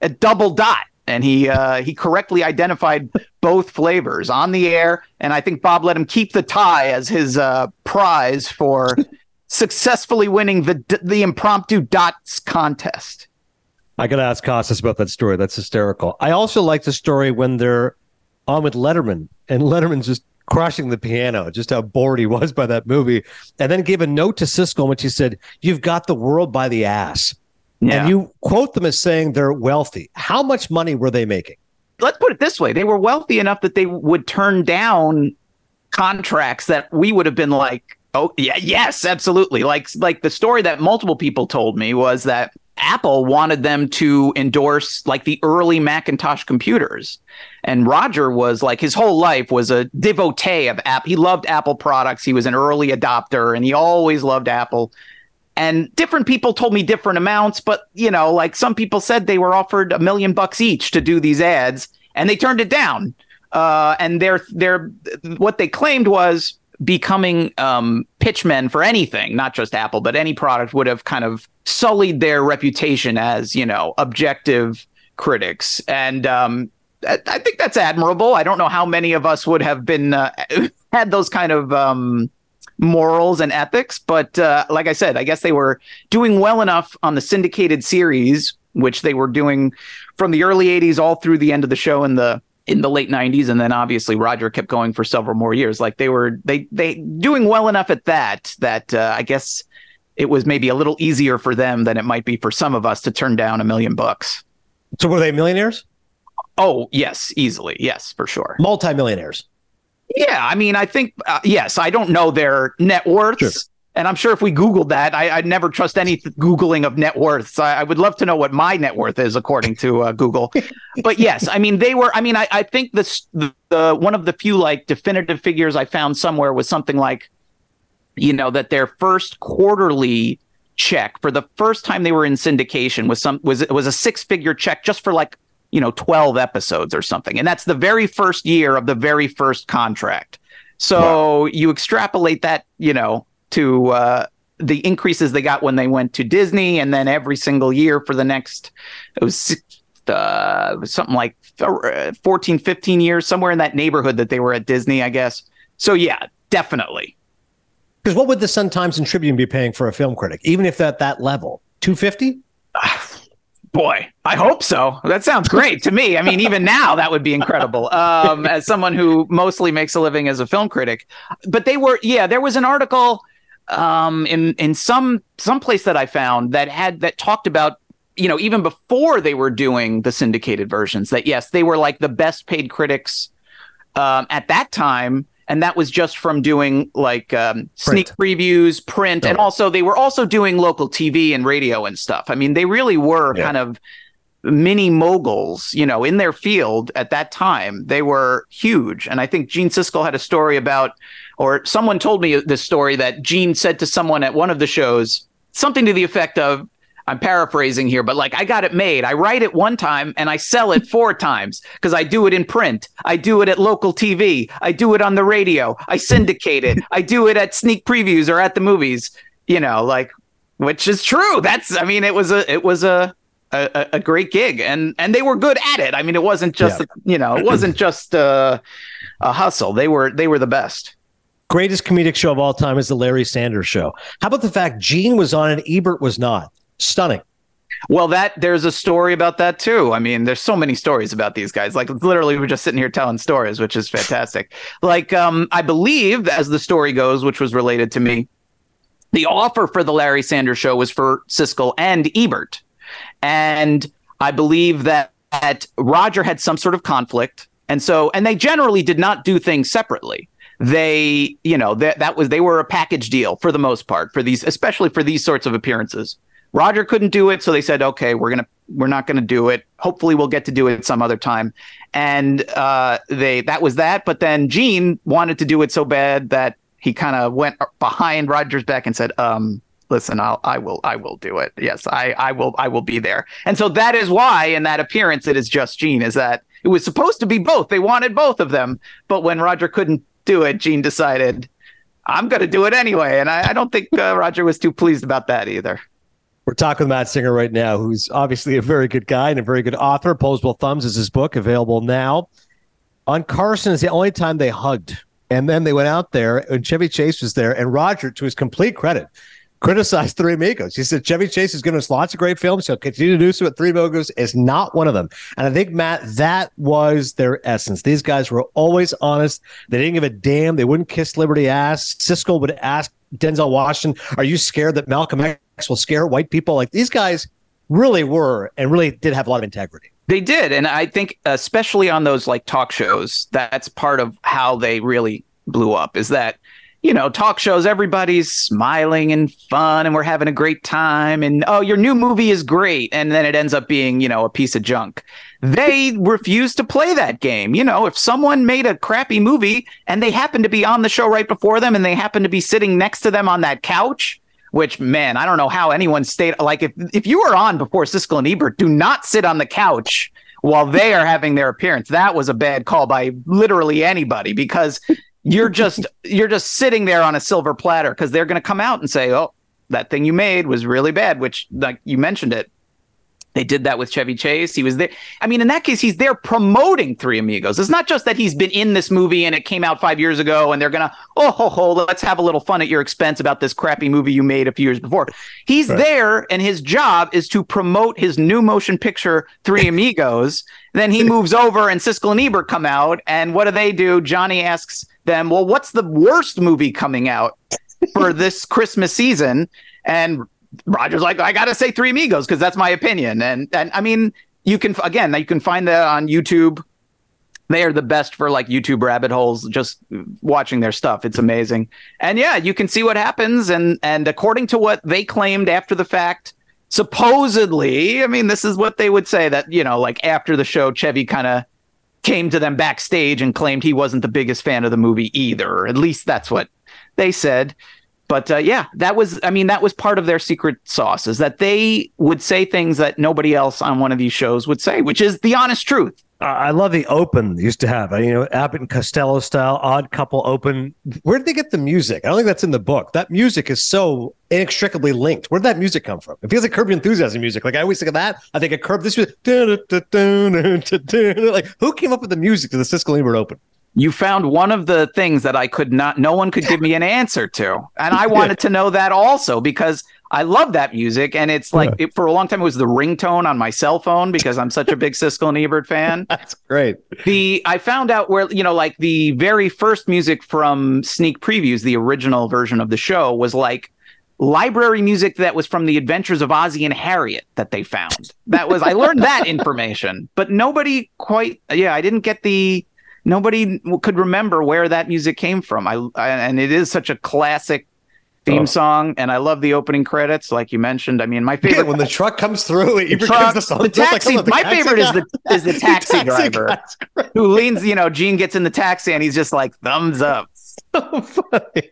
a double dot and he uh, he correctly identified both flavors on the air. And I think Bob let him keep the tie as his uh, prize for successfully winning the the impromptu dots contest. I got to ask Costas about that story. That's hysterical. I also like the story when they're on with Letterman and Letterman's just crushing the piano, just how bored he was by that movie, and then gave a note to Siskel in which he said, "You've got the world by the ass." Yeah. And you quote them as saying they're wealthy. How much money were they making? Let's put it this way they were wealthy enough that they would turn down contracts that we would have been like, oh, yeah, yes, absolutely. Like, like the story that multiple people told me was that Apple wanted them to endorse like the early Macintosh computers. And Roger was like his whole life was a devotee of Apple. He loved Apple products. He was an early adopter and he always loved Apple and different people told me different amounts but you know like some people said they were offered a million bucks each to do these ads and they turned it down uh, and their their what they claimed was becoming um, pitchmen for anything not just apple but any product would have kind of sullied their reputation as you know objective critics and um, I think that's admirable. I don't know how many of us would have been uh, [LAUGHS] had those kind of um, morals and ethics. But uh, like I said, I guess they were doing well enough on the syndicated series, which they were doing from the early 80s all through the end of the show in the in the late 90s and then obviously Roger kept going for several more years like they were they they doing well enough at that that uh, I guess it was maybe a little easier for them than it might be for some of us to turn down a million bucks. So were they millionaires? Oh, yes, easily. Yes, for sure. Multi-millionaires. Yeah, I mean, I think uh, yes. I don't know their net worths, sure. and I'm sure if we Googled that, I, would never trust any googling of net worths. I, I, would love to know what my net worth is according to uh, Google. [LAUGHS] but yes, I mean, they were. I mean, I, I think this the, the one of the few like definitive figures I found somewhere was something like, you know, that their first quarterly check for the first time they were in syndication was some was it was a six figure check just for like you know 12 episodes or something. And that's the very first year of the very first contract. So you extrapolate that you know to uh, the increases they got when they went to disney and then every single year for the next it was uh, something like 14 15 years somewhere in that neighborhood that they were at disney i guess. So yeah definitely. Because what would the sun times and tribune be paying for a film critic even if at that level? 250 Boy, I hope so. That sounds great to me. I mean, even now, that would be incredible. Um, as someone who mostly makes a living as a film critic, but they were, yeah, there was an article um, in in some some place that I found that had that talked about you know even before they were doing the syndicated versions that yes they were like the best paid critics um, at that time and that was just from doing like um, sneak previews print and also they were also doing local tv and radio and stuff. I mean they really were Yeah. kind of mini moguls you know in their field at that time. They were huge. And i think gene siskel had a story about or someone told me this story that gene said to someone at one of the shows something to the effect of I'm paraphrasing here, but like I got it made. I write it one time and I sell it four [LAUGHS] times because I do it in print. I do it at local TV. I do it on the radio. I syndicate it. I do it at sneak previews or at the movies. You know, like which is true. That's I mean, it was a it was a a, a great gig and and they were good at it. I mean, it wasn't just Yeah. you know, it wasn't [CLEARS THROAT] just uh, a hustle. They were they were the best. Greatest comedic show of all time is the Larry Sanders Show. How about the fact Gene was on and Ebert was not? Stunning. Well, that there's a story about that too. I mean, there's so many stories about these guys. Like literally, we're just sitting here telling stories, which is fantastic. Like, um, I believe, as the story goes, which was related to me, the offer for the Larry Sanders Show was for Siskel and Ebert, and I believe that, that Roger had some sort of conflict, and so and they generally did not do things separately. They, you know, that that was they were a package deal for the most part for these, especially for these sorts of appearances. Roger couldn't do it, so they said, "Okay, we're gonna we're not gonna do it. Hopefully, we'll get to do it some other time." And uh, they that was that. But then Gene wanted to do it so bad that he kind of went behind Roger's back and said, um, "Listen, I'll I will I will do it. Yes, I I will I will be there." And so that is why in that appearance it is just Gene. Is that it was supposed to be both. They wanted both of them, but when Roger couldn't do it, Gene decided. I'm going to do it anyway. And I, I don't think uh, Roger was too pleased about that either. We're talking with Matt Singer right now, who's obviously a very good guy and a very good author. Opposable Thumbs is his book, available now. On Carson is the only time they hugged. And then they went out there, and Chevy Chase was there. And Roger, to his complete credit, criticized Three Amigos. He said Chevy Chase is giving us lots of great films. He'll continue to do so, but Three Amigos is not one of them. And I think, Matt, that was their essence. These guys were always honest. They didn't give a damn. They wouldn't kiss Liberty ass. Siskel would ask Denzel Washington, Are you scared that Malcolm X will scare white people? Like these guys really were and really did have a lot of integrity. They did, and I think especially on those like talk shows, that's part of how they really blew up. Is that you know talk shows, everybody's smiling and fun, and we're having a great time, and oh, your new movie is great, and then it ends up being you know a piece of junk. They refuse to play that game. You know, if someone made a crappy movie and they happen to be on the show right before them, and they happen to be sitting next to them on that couch. Which man, I don't know how anyone stayed. Like if if you were on before Siskel and Ebert, do not sit on the couch while they are having their appearance. That was a bad call by literally anybody because you're just [LAUGHS] you're just sitting there on a silver platter because they're going to come out and say, "Oh, that thing you made was really bad," which like you mentioned it. They did that with Chevy Chase. He was there. I mean, in that case, he's there promoting Three Amigos. It's not just that he's been in this movie and it came out five years ago and they're going to, oh, ho, ho, let's have a little fun at your expense about this crappy movie you made a few years before. He's Right. there and his job is to promote his new motion picture, Three [LAUGHS] Amigos. then he moves over and Siskel and Ebert come out. And what do they do? Johnny asks them, well, what's the worst movie coming out for this Christmas season? And Roger's like, I gotta say Three Amigos because that's my opinion. And and I mean, you can again, you can find that on YouTube. They are the best for like YouTube rabbit holes. Just watching their stuff, it's amazing. And yeah, you can see what happens. And and according to what they claimed after the fact, supposedly, I mean, this is what they would say that you know, like after the show, Chevy kind of came to them backstage and claimed he wasn't the biggest fan of the movie either. At least that's what they said. But uh, yeah, that was, I mean, that was part of their secret sauce is that they would say things that nobody else on one of these shows would say, which is the honest truth. I love the open they used to have, you know, Abbott and Costello style, odd couple open. Where did they get the music? I don't think that's in the book. That music is so inextricably linked. Where did that music come from? It feels like Curb Enthusiasm music. Like I always think of that. I think of Curb. This was like who came up with the music to the Siskel and Ebert Open? You found one of the things that I could not, no one could give me an answer to. And I [LAUGHS] wanted to know that also because I love that music, and it's like it, for a long time it was the ringtone on my cell phone because I'm such a big Siskel and Ebert fan. [LAUGHS] That's great. The I found out where you know like the very first music from sneak previews, the original version of the show was like library music that was from the Adventures of Ozzie and Harriet that they found. That was I learned that [LAUGHS] information, but nobody quite yeah I didn't get the nobody could remember where that music came from. I, I and it is such a classic theme oh. song, and I love the opening credits, like you mentioned. I mean, my favorite yeah, when the truck comes through, the, truck, the, song, the taxi. Like, oh, the my favorite guy. is the is the taxi, [LAUGHS] the taxi driver who leans. You know, Gene gets in the taxi and he's just like thumbs up. [LAUGHS] So funny.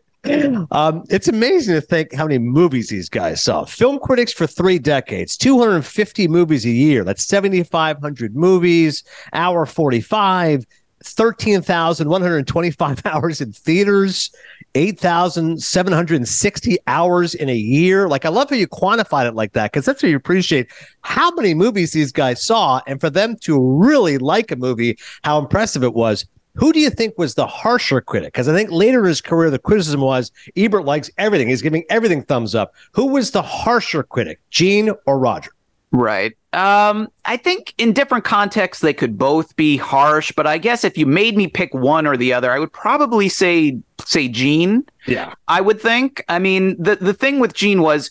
Um, it's amazing to think how many movies these guys saw. Film critics for three decades, 250 movies a year. That's 7,500 movies, hour 45. 13,125 [LAUGHS] hours in theaters, 8,760 hours in a year. Like, I love how you quantified it like that because that's how you appreciate how many movies these guys saw. And for them to really like a movie, how impressive it was. Who do you think was the harsher critic? Because I think later in his career, the criticism was Ebert likes everything. He's giving everything thumbs up. Who was the harsher critic, Gene or Roger? Right. Um, I think in different contexts they could both be harsh, but I guess if you made me pick one or the other, I would probably say say Gene. Yeah. I would think. I mean, the the thing with Gene was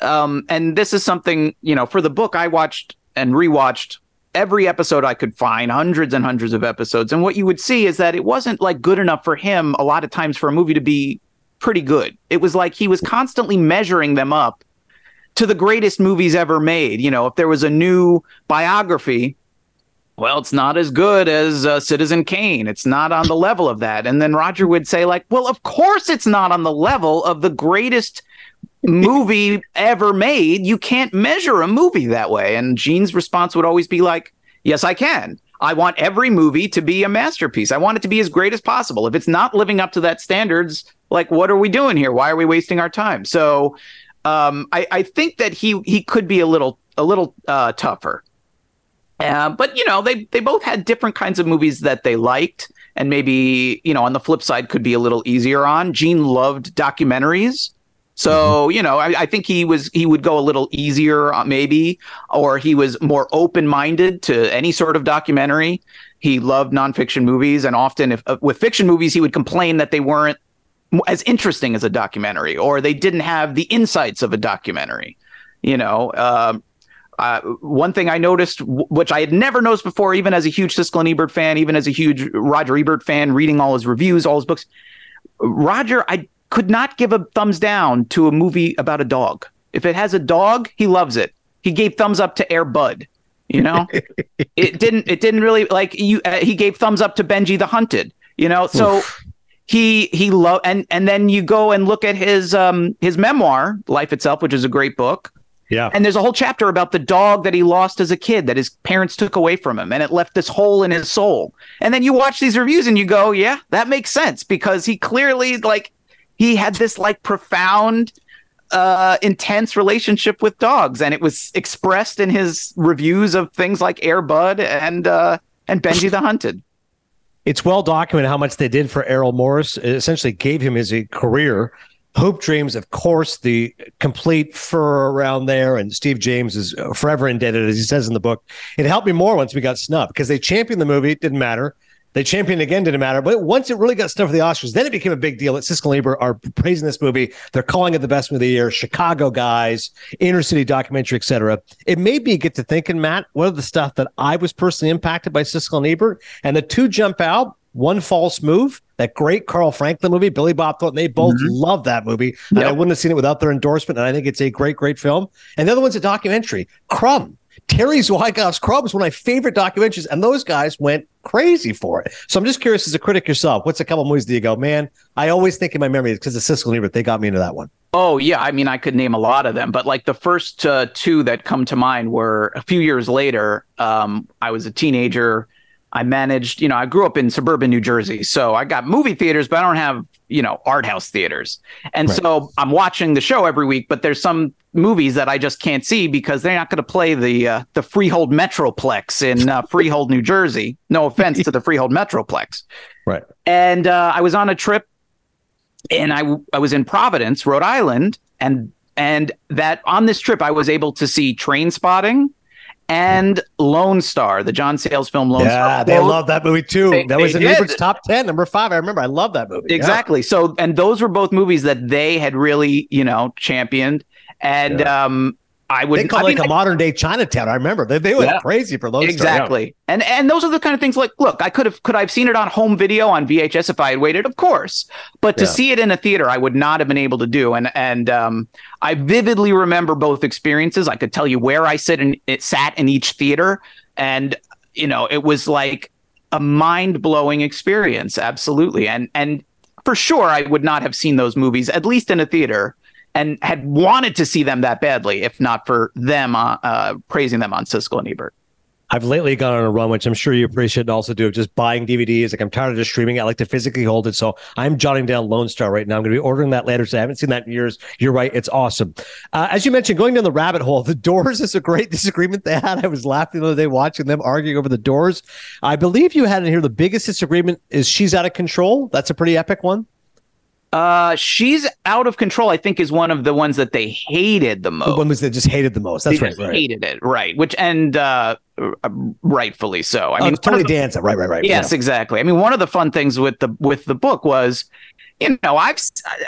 um, and this is something, you know, for the book I watched and rewatched every episode I could find, hundreds and hundreds of episodes. And what you would see is that it wasn't like good enough for him a lot of times for a movie to be pretty good. It was like he was constantly measuring them up to the greatest movies ever made. You know, if there was a new biography, well, it's not as good as uh, Citizen Kane. It's not on the level of that. And then Roger would say, like, well, of course it's not on the level of the greatest movie ever made. You can't measure a movie that way. And Gene's response would always be like, yes, I can. I want every movie to be a masterpiece. I want it to be as great as possible. If it's not living up to that standards, like what are we doing here? Why are we wasting our time? So um, I, I think that he he could be a little a little uh, tougher. Uh, but you know, they they both had different kinds of movies that they liked, and maybe you know, on the flip side, could be a little easier on. Gene loved documentaries, so mm-hmm. you know, I, I, think he was he would go a little easier, uh, maybe, or he was more open minded to any sort of documentary. He loved nonfiction movies, and often, if uh, with fiction movies, he would complain that they weren't as interesting as a documentary or they didn't have the insights of a documentary you know uh, uh, one thing I noticed, w- which I had never noticed before, even as a huge Siskel and Ebert fan, even as a huge Roger Ebert fan, reading all his reviews, all his books, Roger, I could not give a thumbs down to a movie about a dog. If it has a dog, he loves it. He gave thumbs up to Air Bud. You know, [LAUGHS] it didn't. It didn't really like you. Uh, he gave thumbs up to Benji the Hunted. You know, so Oof he he love and and then you go and look at his um his memoir life itself which is a great book. Yeah. And there's a whole chapter about the dog that he lost as a kid that his parents took away from him and it left this hole in his soul. And then you watch these reviews and you go yeah that makes sense because he clearly like he had this like profound uh intense relationship with dogs and it was expressed in his reviews of things like air bud and uh and benji the hunted it's well documented how much they did for Errol Morris. It essentially gave him his uh, career. Hoop Dreams, of course, the complete fur around there, and Steve James is uh, forever indebted, as he says in the book. It helped me more once we got snubbed because they championed the movie. It didn't matter. They championed again, didn't matter. But once it really got stuff for the Oscars, then it became a big deal. That Siskel and Ebert are praising this movie. They're calling it the best movie of the year. Chicago guys, inner city documentary, etc. It made me get to thinking, Matt, what are the stuff that I was personally impacted by Siskel and Ebert? And the two jump out. One false move, that great Carl Franklin movie, Billy Bob Thornton. They both mm-hmm. love that movie. Yep. And I wouldn't have seen it without their endorsement. And I think it's a great, great film. And the other one's a documentary, Crumb. Terry Zwigoff's Crumb is one of my favorite documentaries, and those guys went crazy for it. So I'm just curious, as a critic yourself, what's a couple movies do you go, man? I always think in my memory because of Siskel and Ebert, they got me into that one. Oh yeah, I mean, I could name a lot of them, but like the first uh, two that come to mind were a few years later. Um, I was a teenager. I managed, you know, I grew up in suburban New Jersey, so I got movie theaters, but I don't have, you know, art house theaters. And right. so I'm watching the show every week, but there's some movies that I just can't see because they're not going to play the uh, the Freehold Metroplex in uh, [LAUGHS] Freehold, New Jersey. No offense to the Freehold Metroplex. Right. And uh, I was on a trip, and I I was in Providence, Rhode Island, and and that on this trip I was able to see Trainspotting and Lone Star, the John Sayles film Lone yeah, Star. Yeah, they love that movie too. They- that was in did. Ebert's top ten, number five. I remember. I love that movie. Yeah. Exactly. So, and those were both movies that they had really, you know, championed. And um, I would They call I it like mean, a modern day Chinatown. I remember they, they went Yeah. crazy for those. exactly. And and those are the kind of things like, look, I could have could I've seen it on home video on VHS if I had waited, of course. But to Yeah. see it in a theater, I would not have been able to do. And and um, I vividly remember both experiences. I could tell you where I sit and it sat in each theater, and you know, it was like a mind blowing experience. Absolutely. And and for sure, I would not have seen those movies at least in a theater. And had wanted to see them that badly, if not for them uh, uh, praising them on Siskel and Ebert. I've lately gone on a run, which I'm sure you appreciate and also do, of just buying DVDs. Like I'm tired of just streaming. I like to physically hold it. So I'm jotting down Lone Star right now. I'm going to be ordering that later. So I haven't seen that in years. You're right. It's awesome. Uh, as you mentioned, going down the rabbit hole, [LAUGHS] the Doors is a great disagreement they had. I was laughing the other day watching them arguing over the Doors. I believe you had in here the biggest disagreement is She's Out of Control. That's a pretty epic one. Uh, she's out of control. I think is one of the ones that they hated the most. The ones they just hated the most. That's they right. just right. hated it, right? Which and uh, uh, rightfully so. I Oh, mean, it's Tony the- Danza. Right, right, right. yes, exactly. I mean, one of the fun things with the with the book was, you know, I've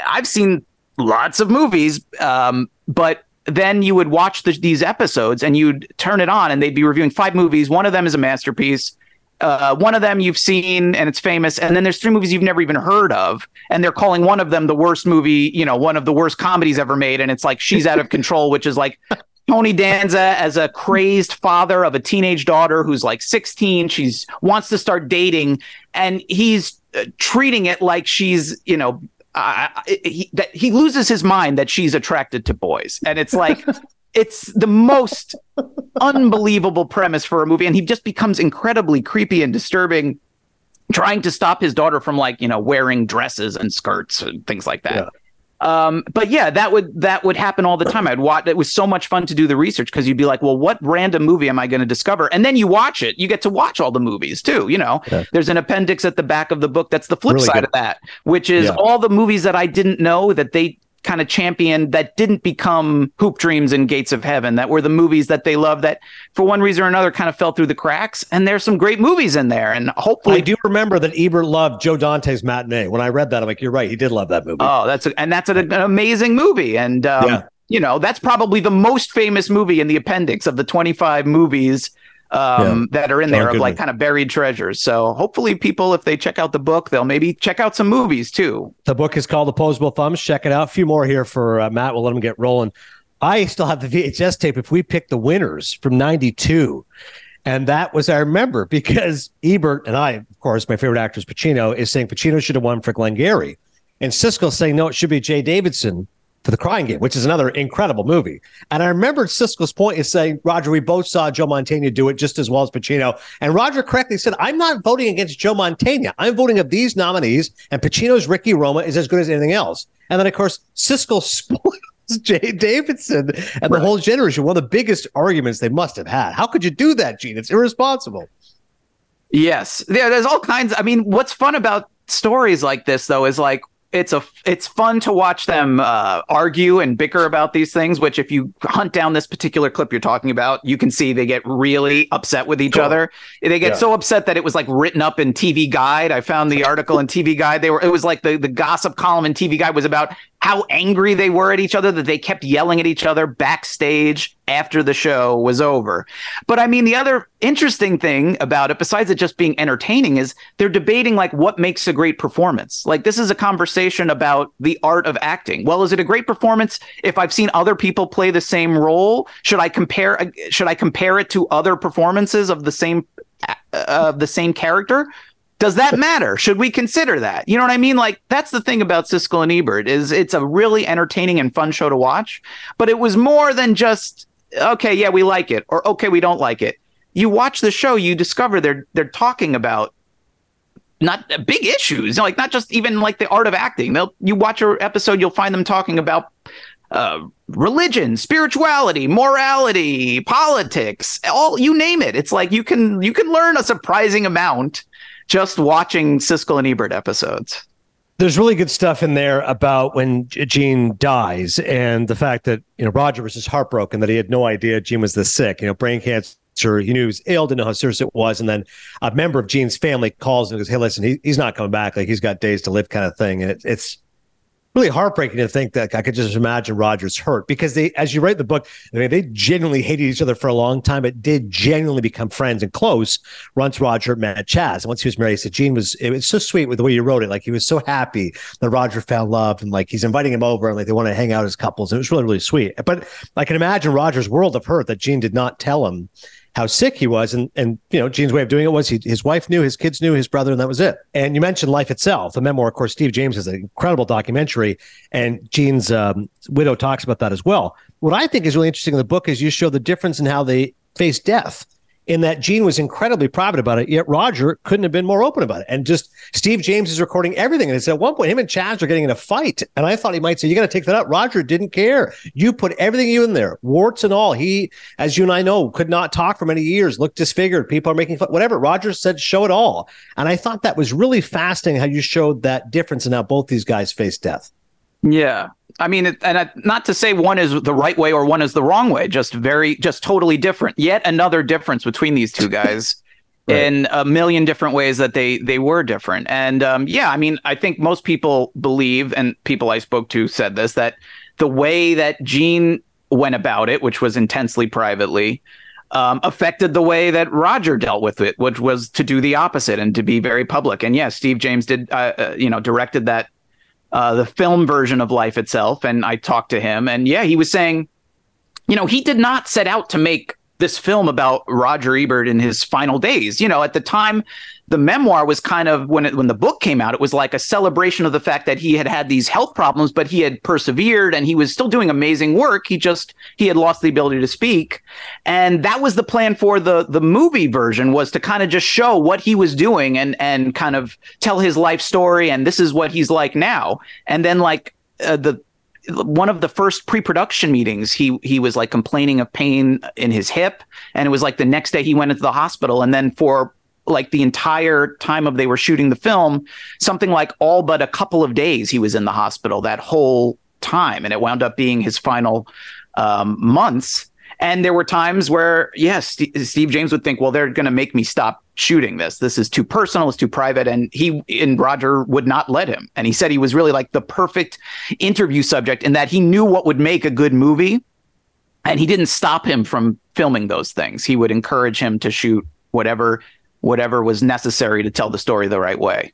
I've seen lots of movies, um, but then you would watch the, these episodes and you'd turn it on and they'd be reviewing five movies. One of them is a masterpiece. Uh, one of them you've seen and it's famous, and then there's three movies you've never even heard of, and they're calling one of them the worst movie, you know, one of the worst comedies ever made, and it's like She's Out of Control, which is like [LAUGHS] Tony Danza as a crazed father of a teenage daughter who's like 16. She's wants to start dating, and he's uh, treating it like she's, you know, uh, he, that he loses his mind that she's attracted to boys, and it's like. [LAUGHS] It's the most unbelievable premise for a movie, and he just becomes incredibly creepy and disturbing, trying to stop his daughter from like you know wearing dresses and skirts and things like that. Um, but yeah, that would that would happen all the time. I'd watch. It was so much fun to do the research because you'd be like, "Well, what random movie am I going to discover?" And then you watch it. You get to watch all the movies too. You know, Yeah. there's an appendix at the back of the book that's the flip Really side good. of that, which is Yeah. all the movies that I didn't know that they kind of championed that didn't become Hoop Dreams and Gates of Heaven. That were the movies that they loved that, for one reason or another, kind of fell through the cracks. And there's some great movies in there, and hopefully I do remember that Ebert loved Joe Dante's matinee. When I read that, I'm like, you're right. He did love that movie. Oh, that's a, and that's an, an amazing movie, and um, Yeah. you know that's probably the most famous movie in the appendix of the 25 movies um, that are in John there of like kind of buried treasures. So hopefully, people, if they check out the book, they'll maybe check out some movies too. The book is called Opposable Thumbs. Check it out. A few more here for uh, Matt. We'll let him get rolling. I still have the VHS tape if we pick the winners from 92. And that was, I remember, [LAUGHS] because Ebert and I, of course, my favorite actor is Pacino, is saying Pacino should have won for Glengarry. And Siskel saying, no, it should be Jaye Davidson for The Crying Game, which is another incredible movie. And I remembered Siskel's point is saying, Roger, we both saw Joe Mantegna do it just as well as Pacino. And Roger correctly said, I'm not voting against Joe Mantegna. I'm voting of these nominees, and Pacino's Ricky Roma is as good as anything else. And then, of course, Siskel [LAUGHS] spoils Jaye Davidson and the whole generation. One of the biggest arguments they must have had. How could you do that, Gene? It's irresponsible. Yes, yeah. There's all kinds. I mean, what's fun about stories like this, though, is like it's a it's fun to watch them uh, argue and bicker about these things. Which, if you hunt down this particular clip you're talking about, you can see they get really upset with each Sure. other. They get Yeah. so upset that it was like written up in TV Guide. I found the article in TV Guide. They were it was like the the gossip column in TV Guide was about how angry they were at each other that they kept yelling at each other backstage after the show was over. But I mean, the other interesting thing about it, besides it just being entertaining, is they're debating like what makes a great performance. Like this is a conversation about the art of acting. Well, is it a great performance if I've seen other people play the same role? Should I compare? Should I compare it to other performances of the same uh, of the same character? Does that matter? Should we consider that? You know what I mean? Like that's the thing about Siskel and Ebert is it's a really entertaining and fun show to watch, but it was more than just okay, yeah, we like it or okay, we don't like it. You watch the show, you discover they're they're talking about not uh, big issues, like not just even like the art of acting. They'll you watch an episode, you'll find them talking about uh, religion, spirituality, morality, politics, all you name it. It's like you can you can learn a surprising amount just watching Siskel and Ebert episodes. There's really good stuff in there about when Gene dies and the fact that, you know, Roger was just heartbroken that he had no idea Gene was this sick, you know, brain cancer. He knew he was ill, didn't know how serious it was. And then a member of Gene's family calls and goes, Hey, listen, he, he's not coming back. Like he's got days to live kind of thing. And it, it's, really heartbreaking to think that I could just imagine Rogers hurt because they, as you write the book, I mean, they genuinely hated each other for a long time, but did genuinely become friends and close once Roger met Chaz. And once he was married, so Gene was, it was so sweet with the way you wrote it. Like he was so happy that Roger found love and like he's inviting him over and like they want to hang out as couples. It was really, really sweet. But I can imagine Roger's world of hurt that Gene did not tell him how sick he was. And, and you know, Gene's way of doing it was he, his wife knew, his kids knew, his brother, and that was it. And you mentioned Life Itself, the memoir. Of course, Steve James is an incredible documentary, and Gene's um, widow talks about that as well. What I think is really interesting in the book is you show the difference in how they face death in that Gene was incredibly private about it, yet Roger couldn't have been more open about it. And just Steve James is recording everything. And it's at one point, him and Chaz are getting in a fight. And I thought he might say, You got to take that out. Roger didn't care. You put everything you in there, warts and all. He, as you and I know, could not talk for many years, looked disfigured. People are making fun, whatever. Roger said, Show it all. And I thought that was really fascinating how you showed that difference in how both these guys face death. Yeah. I mean, and I, not to say one is the right way or one is the wrong way, just very, just totally different. Yet another difference between these two guys [LAUGHS] right. in a million different ways that they they were different. And um, yeah, I mean, I think most people believe, and people I spoke to said this, that the way that Gene went about it, which was intensely privately, um, affected the way that Roger dealt with it, which was to do the opposite and to be very public. And yes, Steve James did, uh, uh, you know, directed that uh, the film version of Life itself, and I talked to him, and yeah, he was saying, you know, he did not set out to make this film about Roger Ebert in his final days. You know, at the time, the memoir was kind of when it, when the book came out, it was like a celebration of the fact that he had had these health problems, but he had persevered and he was still doing amazing work. He just he had lost the ability to speak, and that was the plan for the the movie version was to kind of just show what he was doing and and kind of tell his life story and this is what he's like now. And then like uh, the one of the first pre-production meetings he he was like complaining of pain in his hip and it was like the next day he went into the hospital and then for like the entire time of they were shooting the film, something like all but a couple of days he was in the hospital that whole time, and it wound up being his final um, months. And there were times where, yes, St- Steve James would think, well, they're going to make me stop shooting this. This is too personal. It's too private. And he and Roger would not let him. And he said he was really like the perfect interview subject in that he knew what would make a good movie. And he didn't stop him from filming those things. He would encourage him to shoot whatever whatever was necessary to tell the story the right way.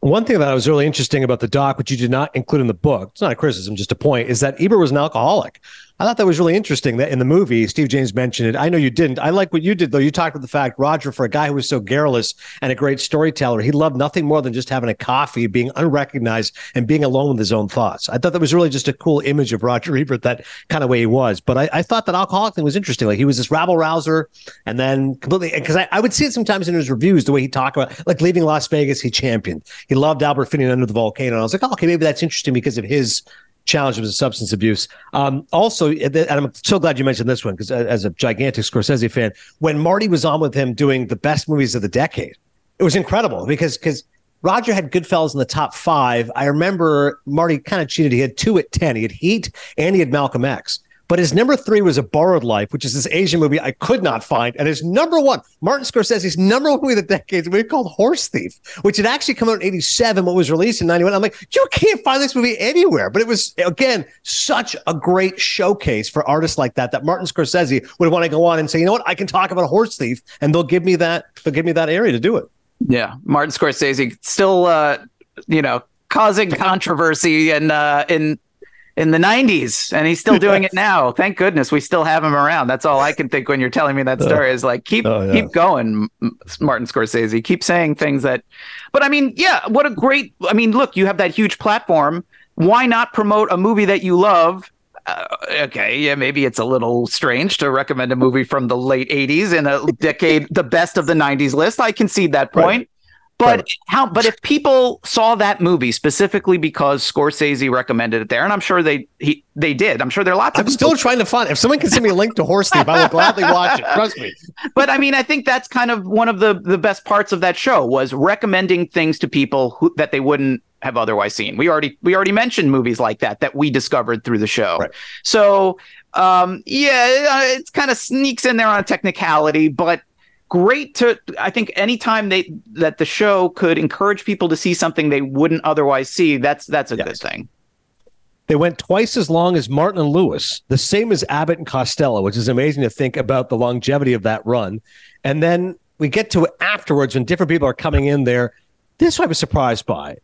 One thing that I was really interesting about the doc, which you did not include in the book, it's not a criticism, just a point, is that Ebert was an alcoholic. I thought that was really interesting that in the movie, Steve James mentioned it. I know you didn't. I like what you did, though. You talked about the fact, Roger, for a guy who was so garrulous and a great storyteller, he loved nothing more than just having a coffee, being unrecognized, and being alone with his own thoughts. I thought that was really just a cool image of Roger Ebert, that kind of way he was. But I, I thought that alcoholic thing was interesting. Like he was this rabble rouser and then completely, because I, I, would see it sometimes in his reviews, the way he talked about, like leaving Las Vegas, he championed. He loved Albert Finney under the volcano. And I was like, oh, okay, maybe that's interesting because of his challenge of substance abuse. Um, also, and I'm so glad you mentioned this one because as a gigantic Scorsese fan, when Marty was on with him doing the best movies of the decade, it was incredible because because Roger had Goodfellas in the top five. I remember Marty kind of cheated. He had two at ten. He had Heat and he had Malcolm X. But his number three was A Borrowed Life, which is this Asian movie I could not find. And his number one, Martin Scorsese's number one movie of the decade, movie called Horse Thief, which had actually come out in 87, but was released in 91. I'm like, you can't find this movie anywhere. But it was, again, such a great showcase for artists like that, that Martin Scorsese would want to go on and say, you know what, I can talk about a horse thief, and they'll give me that, they'll give me that area to do it. Yeah. Martin Scorsese still, uh, you know, causing controversy and uh, in in the 90s and he's still doing it now. Thank goodness we still have him around. That's all i can think when you're telling me that story is like keep oh, yeah. keep going martin scorsese. Keep saying things that but i mean yeah what a great i mean look you have that huge platform. Why not promote a movie that you love? Uh, okay, yeah, maybe it's a little strange to recommend a movie from the late 80s in a decade, the best of the 90s list. I concede that point. Right But how? But if people saw that movie specifically because Scorsese recommended it there, and I'm sure they he they did. I'm sure there are lots I'm of. still trying to find. If someone can send me a link to Horse Thief, I will gladly watch it. Trust me. [LAUGHS] but I mean, I think that's kind of one of the the best parts of that show was recommending things to people who that they wouldn't have otherwise seen. We already we already mentioned movies like that that we discovered through the show. Right. So um, yeah, it kind of sneaks in there on a technicality, but great to I think anytime they that the show could encourage people to see something they wouldn't otherwise see, that's that's a Yes. good thing. They went twice as long as Martin and Lewis, the same as Abbott and Costello, which is amazing to think about the longevity of that run. And then we get to afterwards when different people are coming in there. This I was surprised by.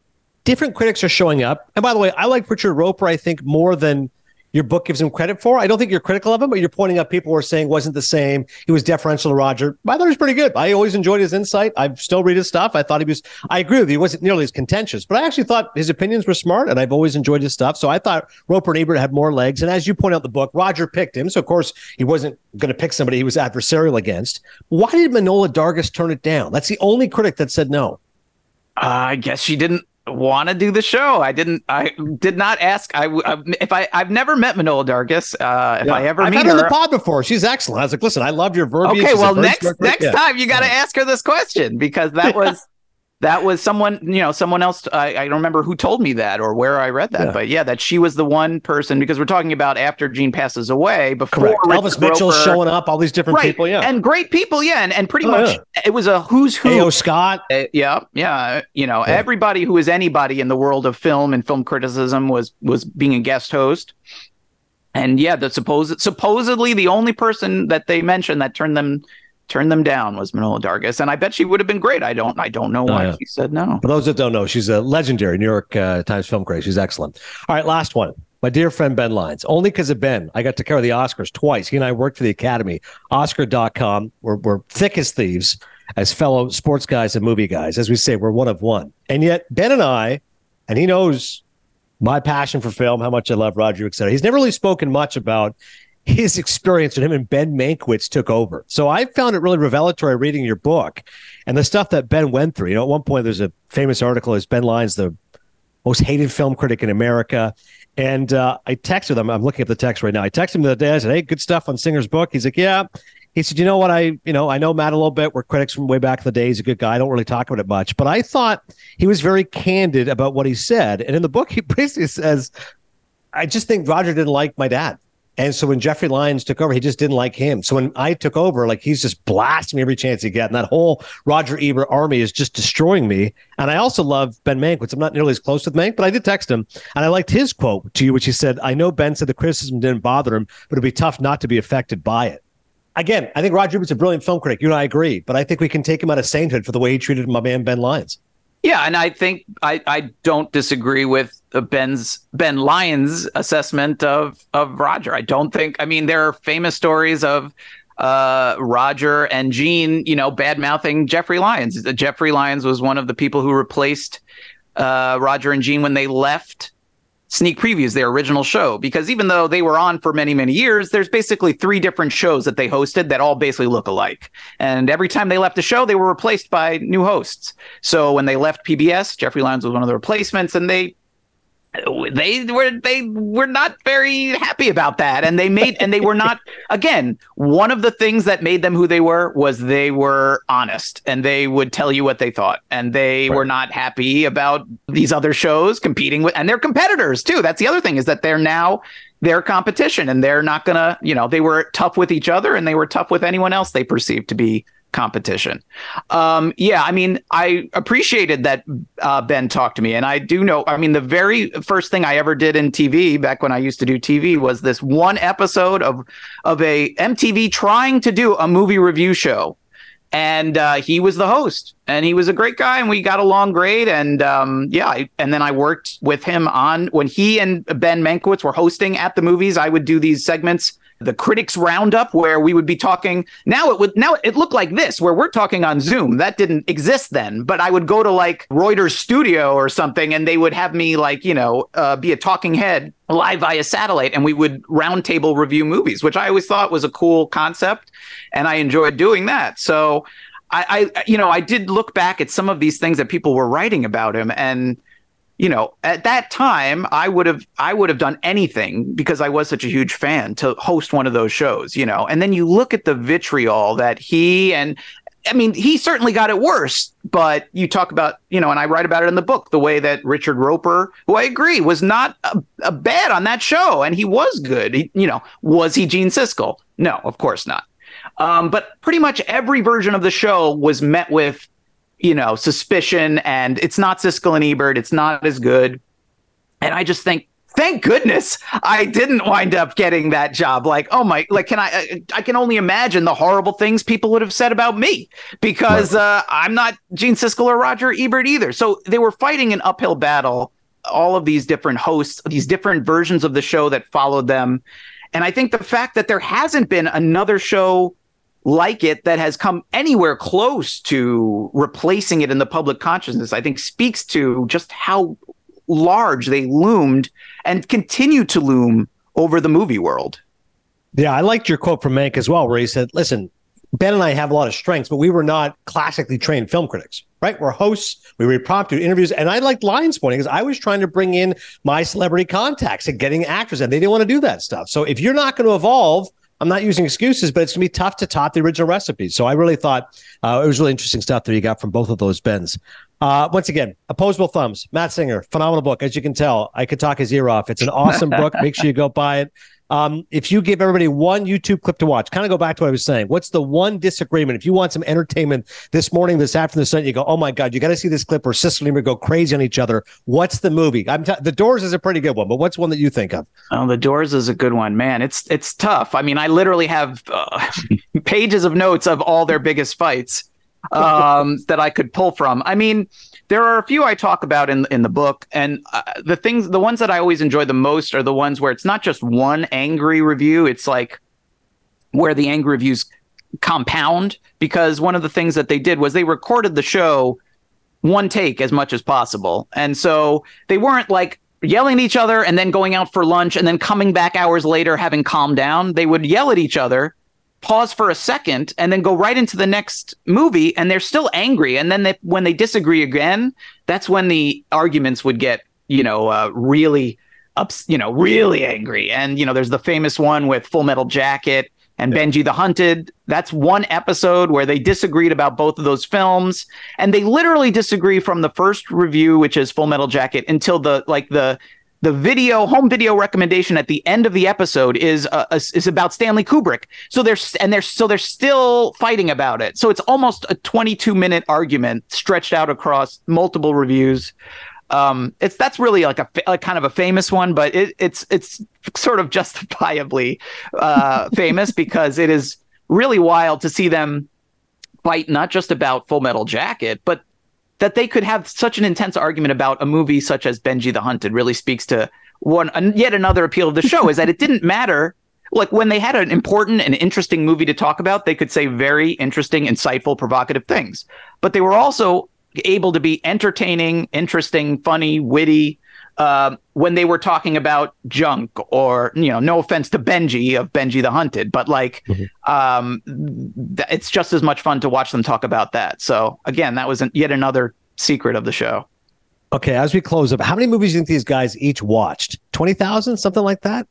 Different critics are showing up. And by the way, I like Richard Roeper, I think, more than your book gives him credit for. I don't think you're critical of him, but you're pointing out people were saying wasn't the same. He was deferential to Roger. I thought he was pretty good. I always enjoyed his insight. I still read his stuff. I thought he was, I agree with you. He wasn't nearly as contentious, but I actually thought his opinions were smart and I've always enjoyed his stuff. So I thought Roeper and Ebert had more legs. And as you point out the book, Roger picked him. So of course he wasn't going to pick somebody he was adversarial against. Why did Manohla Dargis turn it down? That's the only critic that said no. Uh, I guess she didn't want to do the show. I didn't. I did not ask. I if I I've never met Manohla Dargis. Uh, if I ever I've meet her on the pod before. She's excellent. I was like, listen, I love your verbiage. okay. She's Well, next next Yeah. time you got to ask her this question because that was that was someone you know someone else. I, I don't remember who told me that or where I read that, Yeah. but yeah, that she was the one person because we're talking about after Gene passes away. Before Correct. Elvis Mitchell's Roeper- showing up, all these different right? people. Yeah. and great people. Yeah, and, and pretty Oh, much it was a who's who. A.O. Scott. Uh, yeah, yeah. You know, Yeah. everybody who is anybody in the world of film and film criticism was was being a guest host. And yeah, the supposed supposedly the only person that they mentioned that turned them turned them down was Manohla Dargis, and I bet she would have been great. I don't I don't know why yeah. she said no. For those that don't know, she's a legendary New York uh, Times film critic. She's excellent. All right, last one. My dear friend Ben Lyons. Only because of Ben, I got to cover the Oscars twice. He and I worked for the Academy, Oscar.com. We're, we're thick as thieves as fellow sports guys and movie guys. As we say, we're one of one. And yet, Ben and I, and he knows my passion for film, how much I love Roger, et cetera. He's never really spoken much about his experience when him and Ben Mankiewicz took over. So I found it really revelatory reading your book and the stuff that Ben went through. You know, at one point there's a famous article is Ben Lyons the most hated film critic in America. And uh, I texted him. I'm looking at the text right now. I texted him the other day. I said, "Hey, good stuff on Singer's book." He's like, "Yeah." He said, "You know what? I, you know, I know Matt a little bit. We're critics from way back in the day. He's a good guy. I don't really talk about it much, but I thought he was very candid about what he said. And in the book, he [LAUGHS] basically says, I just think Roger didn't like my dad. And so when Jeffrey Lyons took over, he just didn't like him. So when I took over, like he's just blasting me every chance he gets. And that whole Roger Ebert army is just destroying me. And I also love Ben Mankiewicz. I'm not nearly as close with Mank, but I did text him. And I liked his quote to you, which he said, I know Ben said the criticism didn't bother him, but it'd be tough not to be affected by it. Again, I think Roger Ebert's a brilliant film critic. You and I agree, but I think we can take him out of sainthood for the way he treated my man Ben Lyons. Yeah, and I think I, I don't disagree with Ben's Ben Lyons assessment of of Roger. I don't think. I mean, there are famous stories of uh, Roger and Gene, you know, bad mouthing Jeffrey Lyons. Jeffrey Lyons was one of the people who replaced uh, Roger and Gene when they left sneak previews, their original show, because even though they were on for many, many years, there's basically three different shows that they hosted that all basically look alike. And every time they left the show, they were replaced by new hosts. So when they left PBS, Jeffrey Lyons was one of the replacements, and they they were they were not very happy about that. And they made and they were not [LAUGHS] again one of the things that made them who they were was they were honest and they would tell you what they thought. And they were not happy about these other shows competing with and they're competitors too. That's the other thing is that they're now their competition and they're not gonna you know they were tough with each other and they were tough with anyone else they perceived to be competition. Um, yeah, I mean, I appreciated that uh, Ben talked to me, and I do know. I mean, the very first thing I ever did in TV back when I used to do TV was this one episode of of a MTV trying to do a movie review show. And uh, he was the host, and he was a great guy, and we got along great. And um, yeah, I, and then I worked with him on when he and Ben Mankiewicz were hosting at the movies. I would do these segments the critics roundup where we would be talking now it would now it looked like this where we're talking on zoom. That didn't exist then but i would go to like reuters studio or something and they would have me like you know uh, be a talking head live via satellite and we would roundtable review movies which i always thought was a cool concept and i enjoyed doing that. So I, I, you know, I did look back at some of these things that people were writing about him, and you know, at that time, I would have, I would have done anything because I was such a huge fan to host one of those shows, you know. And then you look at the vitriol that he and I mean, he certainly got it worse, but you talk about, you know, and I write about it in the book, the way that Richard Roeper, who I agree was not a, a bad on that show, and he was good. He, you know, was he Gene Siskel? No, of course not. Um, but pretty much every version of the show was met with, you know, suspicion, and it's not Siskel and Ebert. It's not as good. And I just think thank goodness I didn't wind up getting that job. Like, oh my, like, can I, I can only imagine the horrible things people would have said about me because uh, I'm not Gene Siskel or Roger Ebert either. So they were fighting an uphill battle, all of these different hosts, these different versions of the show that followed them. And I think the fact that there hasn't been another show like it that has come anywhere close to replacing it in the public consciousness, I think speaks to just how large they loomed and continue to loom over the movie world. Yeah, I liked your quote from Mank as well, where he said, listen, Ben and I have a lot of strengths, but we were not classically trained film critics, right? We're hosts, we read prompt, do interviews, and I liked line sporting because I was trying to bring in my celebrity contacts and getting actors, and they didn't want to do that stuff. So if you're not going to evolve, I'm not using excuses, but it's going to be tough to top the original recipe. So I really thought uh, it was really interesting stuff that you got from both of those Bens. Uh, once again, Opposable Thumbs, Matt Singer, phenomenal book. As you can tell, I could talk his ear off. It's an awesome book. [LAUGHS] Make sure you go buy it. Um, if you give everybody one YouTube clip to watch, kind of go back to what I was saying. What's the one disagreement? If you want some entertainment this morning, this afternoon, this night, you go, oh my God, you got to see this clip where Siskel and go crazy on each other. What's the movie? I'm t- the Doors is a pretty good one, but what's one that you think of? Oh, The Doors is a good one, man. It's it's tough. I mean, I literally have uh, [LAUGHS] pages of notes of all their biggest fights um, that I could pull from. I mean there are a few I talk about in in the book, and uh, the things, the ones that I always enjoy the most are the ones where it's not just one angry review. It's like where the angry reviews compound because one of the things that they did was they recorded the show one take as much as possible, and so they weren't like yelling at each other and then going out for lunch and then coming back hours later having calmed down. They would yell at each other pause for a second and then go right into the next movie and they're still angry. And then they, when they disagree again that's when the arguments would get you know uh, really ups you know really angry. And you know there's the famous one with full metal jacket and yeah. benji the hunted. That's one episode where they disagreed about both of those films. And they literally disagree from the first review which is full metal jacket until the like the the video home video recommendation at the end of the episode is uh, is about Stanley Kubrick. So they're and they're so they're still fighting about it. So it's almost a 22 minute argument stretched out across multiple reviews. Um, it's that's really like a, a kind of a famous one, but it, it's it's sort of [LAUGHS] justifiably uh, famous because it is really wild to see them fight not just about Full Metal Jacket, but that they could have such an intense argument about a movie such as Benji the Hunted really speaks to one yet another appeal of the show is that it didn't [LAUGHS] matter. Like when they had an important and interesting movie to talk about they could say very interesting insightful provocative things. But they were also able to be entertaining interesting funny witty uh, when they were talking about junk or you know no offense to benji of benji the hunted but like mm-hmm. um, th- it's just as much fun to watch them talk about that. So again that was an, yet another secret of the show. Okay as we close up how many movies do you think these guys each watched? 20000 something like that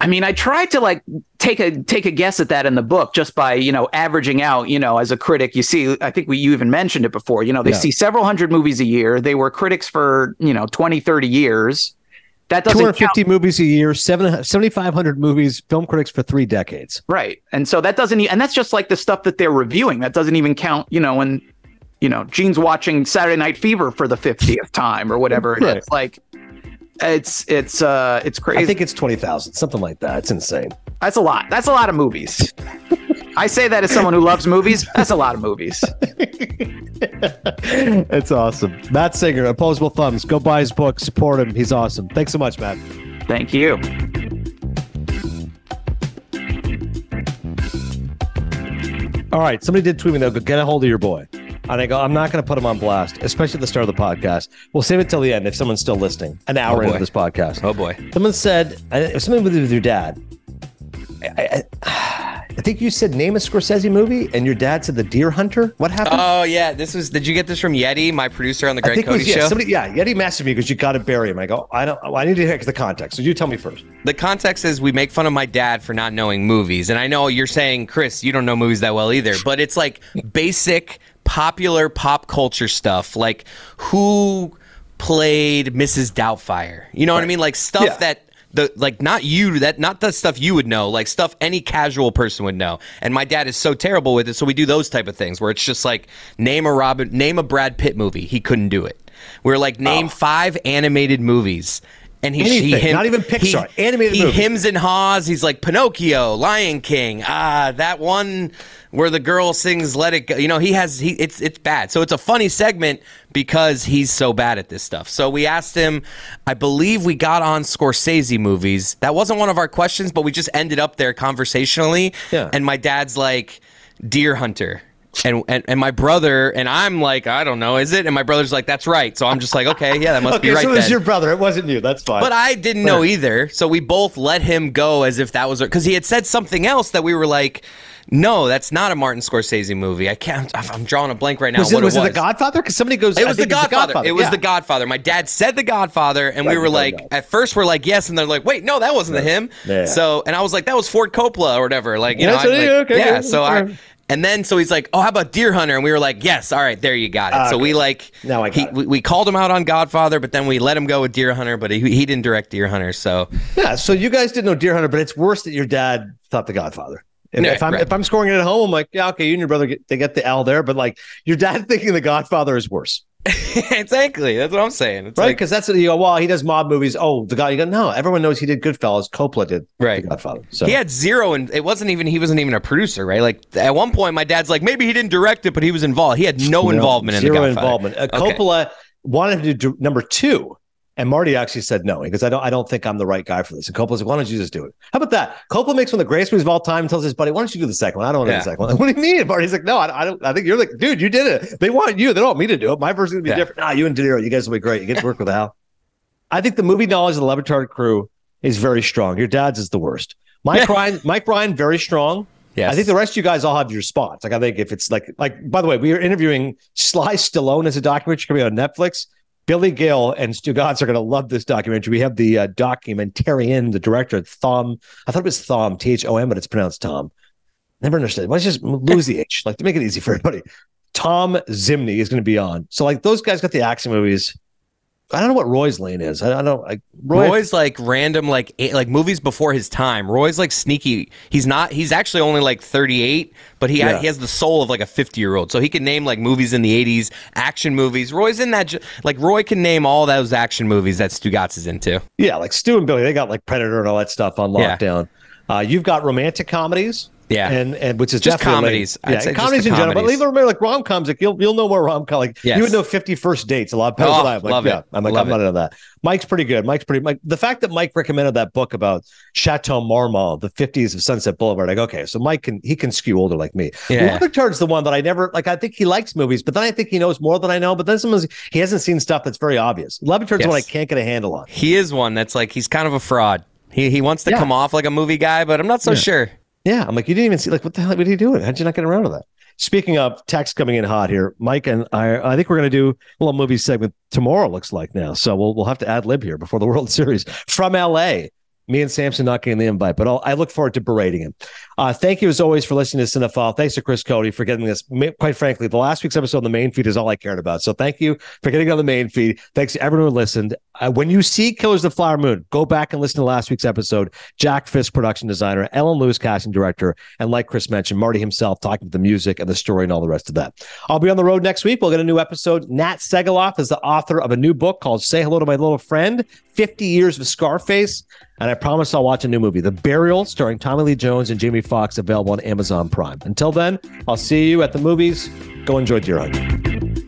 I mean, I tried to like take a take a guess at that in the book just by you know averaging out. You know, as a critic, you see, I think we you even mentioned it before. You know, they yeah. see several hundred movies a year. They were critics for you know 20, 30 years. That doesn't 250 count. movies a year, 7,500 movies, film critics for three decades. Right, and so that doesn't, and that's just like the stuff that they're reviewing. That doesn't even count. You know, when you know Gene's watching Saturday Night Fever for the 50th time or whatever it right. is. Like it's it's uh it's crazy. I think it's twenty thousand, something like that. It's insane. That's a lot. That's a lot of movies. I say that as someone who loves movies. That's a lot of movies. [LAUGHS] It's awesome. Matt Singer, Opposable Thumbs. Go buy his book. Support him. He's awesome. Thanks so much, Matt. Thank you. All right. Somebody did tweet me though. Go get a hold of your boy. And I go, I'm not going to put them on blast, especially at the start of the podcast. We'll save it till the end if someone's still listening. An oh, hour oh into this podcast. Oh boy. Someone said, something with your dad. I, I, I think you said name a Scorsese movie, and your dad said The Deer Hunter. What happened? Oh yeah, this was. Did you get this from Yeti, my producer on the Greg Cody was, yeah, show? somebody, yeah, Yeti messaged me because you got to bury him. I go, I don't, I need to hear the context. So you tell me first. The context is we make fun of my dad for not knowing movies, and I know you're saying, Chris, you don't know movies that well either, but it's like basic popular pop culture stuff, like who played Mrs. Doubtfire. You know what I mean? Like stuff Yeah. that the like not you that not the stuff you would know like stuff any casual person would know and my dad is so terrible with it so we do those type of things where it's just like name a robin name a brad pitt movie he couldn't do it we're like name oh. five animated movies and he, he Anything, not even Pixar, he, animated he movie. hims and haws. He's like pinocchio lion king. Ah that one where the girl sings let it go. You know he has he it's it's bad. So it's a funny segment because he's so bad at this stuff. So we asked him i believe we got on scorsese movies. That wasn't one of our questions but we just ended up there conversationally. Yeah. and my dad's like deer hunter and, and and my brother and I'm like I don't know is it and my brother's like that's right so I'm just like okay yeah that must Okay, be right so it was your brother. It wasn't you. That's fine. But I didn't know either. So we both let him go as if that was because he had said something else that we were like, no, that's not a Martin Scorsese movie. I can't. I'm drawing a blank right now. was it what was it it. The Godfather? Because somebody goes. It was the think it's Godfather. It was yeah. the Godfather. My dad said the Godfather, and we were like, right. at first we're like, yes, and they're like, wait, no, that wasn't the him. Yeah. So, and I was like, that was Ford Coppola or whatever. Like, you Yeah, know, like, yeah, okay, yeah. yeah, So I. And then so he's like, "Oh, how about Deer Hunter?" And we were like, "Yes, all right, there you got it." so we like, Now I got he, it. we, we called him out on Godfather, but then we let him go with Deer Hunter, but he, he didn't direct Deer Hunter. So Yeah. So you guys didn't know Deer Hunter, but it's worse that your dad thought the Godfather. If, Yeah, if I'm right. if I'm scoring it at home, I'm like, yeah, okay, you and your brother get they get the L there, but like your dad [LAUGHS] thinking the Godfather is worse, [LAUGHS] exactly, that's what I'm saying. It's right? like, Because that's what you go. Well, he does mob movies. Oh, the guy. You go, no, everyone knows he did Goodfellas. Coppola did Right. the Godfather. So he had zero, and it wasn't even he wasn't even a producer, right? Like at one point, my dad's like, maybe he didn't direct it, but he was involved. He had no, No, involvement in zero the Godfather. involvement. Uh, Okay. Coppola wanted to do number two, and Marty actually said no because I don't. I don't think I'm the right guy for this. And Coppola's like, why don't you just do it? How about that? Coppola makes one of the greatest movies of all time. and Tells his buddy, why don't you do the second one? I don't want to Yeah. do the second one. [LAUGHS] What do you mean? And Marty's like, no, I, I don't. I think you're like, dude, you did it. They want you. They don't want me to do it. My version's gonna be Yeah. different. Ah, you and De Niro, you guys will be great. You get to work with Al. I think the movie knowledge of the Le Batard crew is very strong. Your dad's is the worst. Mike Ryan, Mike Ryan, very strong. Yes. I think the rest of you guys all have your spots. Like I think if it's like like by the way, we are interviewing Sly Stallone as a documentary coming on Netflix. Billy Gil and Stugotz are going to love this documentary. We have the uh, documentarian, the director, Thom. I thought it was Thom, T H O M, but it's pronounced Tom. Never understood. Let's just lose the H, like to make it easy for everybody. Tom Zimny is going to be on. So like those guys got the action movies. I don't know what Roy's lane is. I, I don't like Roy. Roy's like random, like like movies before his time. Roy's like sneaky. He's not. He's actually only like 38, but he Yeah. ha- he has the soul of like a 50 year old. So he can name like movies in the 80s, action movies. Roy's in that. Like Roy can name all those action movies that Stugotz is into. Yeah, like Stu and Billy, they got like Predator and all that stuff on Yeah. lockdown. Uh, you've got romantic comedies. Yeah. and and which is Just comedies. I'd Yeah, say and just comedies in general. But comedies. leave it like rom coms. Like you'll you'll know more rom com. Like Yes. you would know Fifty First Dates a lot better Oh, than I. am like, love yeah, it. I'm like Love I'm not into that. Mike's pretty good. Mike's pretty. Mike, the fact that Mike recommended that book about Chateau Marmont, the 50s of Sunset Boulevard. Like okay, so Mike can he can skew older like me. Yeah. Le Batard's the one that I never like. I think he likes movies, but then I think he knows more than I know. But then sometimes he hasn't seen stuff that's very obvious. Le Batard's the one I can't get a handle on. He is one that's like he's kind of a fraud. He he wants to Yeah. come off like a movie guy, but I'm not so sure. Yeah, I'm like, you didn't even see like what the hell? What are you doing? How'd you not get around to that? Speaking of text coming in hot here, Mike and I, I think we're going to do a little movie segment tomorrow. Looks like now, so we'll we'll have to ad lib here before the [LAUGHS] World Series from L.A. Me and Samson not getting the invite, but I'll, I look forward to berating him. Uh, thank you as always for listening to Cinephile. Thanks to Chris Cody for getting this. Quite frankly, the last week's episode on the main feed is all I cared about. So thank you for getting on the main feed. Thanks to everyone who listened. Uh, when you see Killers of the Flower Moon, go back and listen to last week's episode. Jack Fisk, production designer, Ellen Lewis, casting director, and like Chris mentioned, Marty himself talking to the music and the story and all the rest of that. I'll be on the road next week. We'll get a new episode. Nat Segaloff is the author of a new book called Say Hello to My Little Friend 50 Years of Scarface. And I promise I'll watch a new movie, The Burial, starring Tommy Lee Jones and Jamie Foxx, available on Amazon Prime. Until then, I'll see you at the movies. Go enjoy Deer Hunter.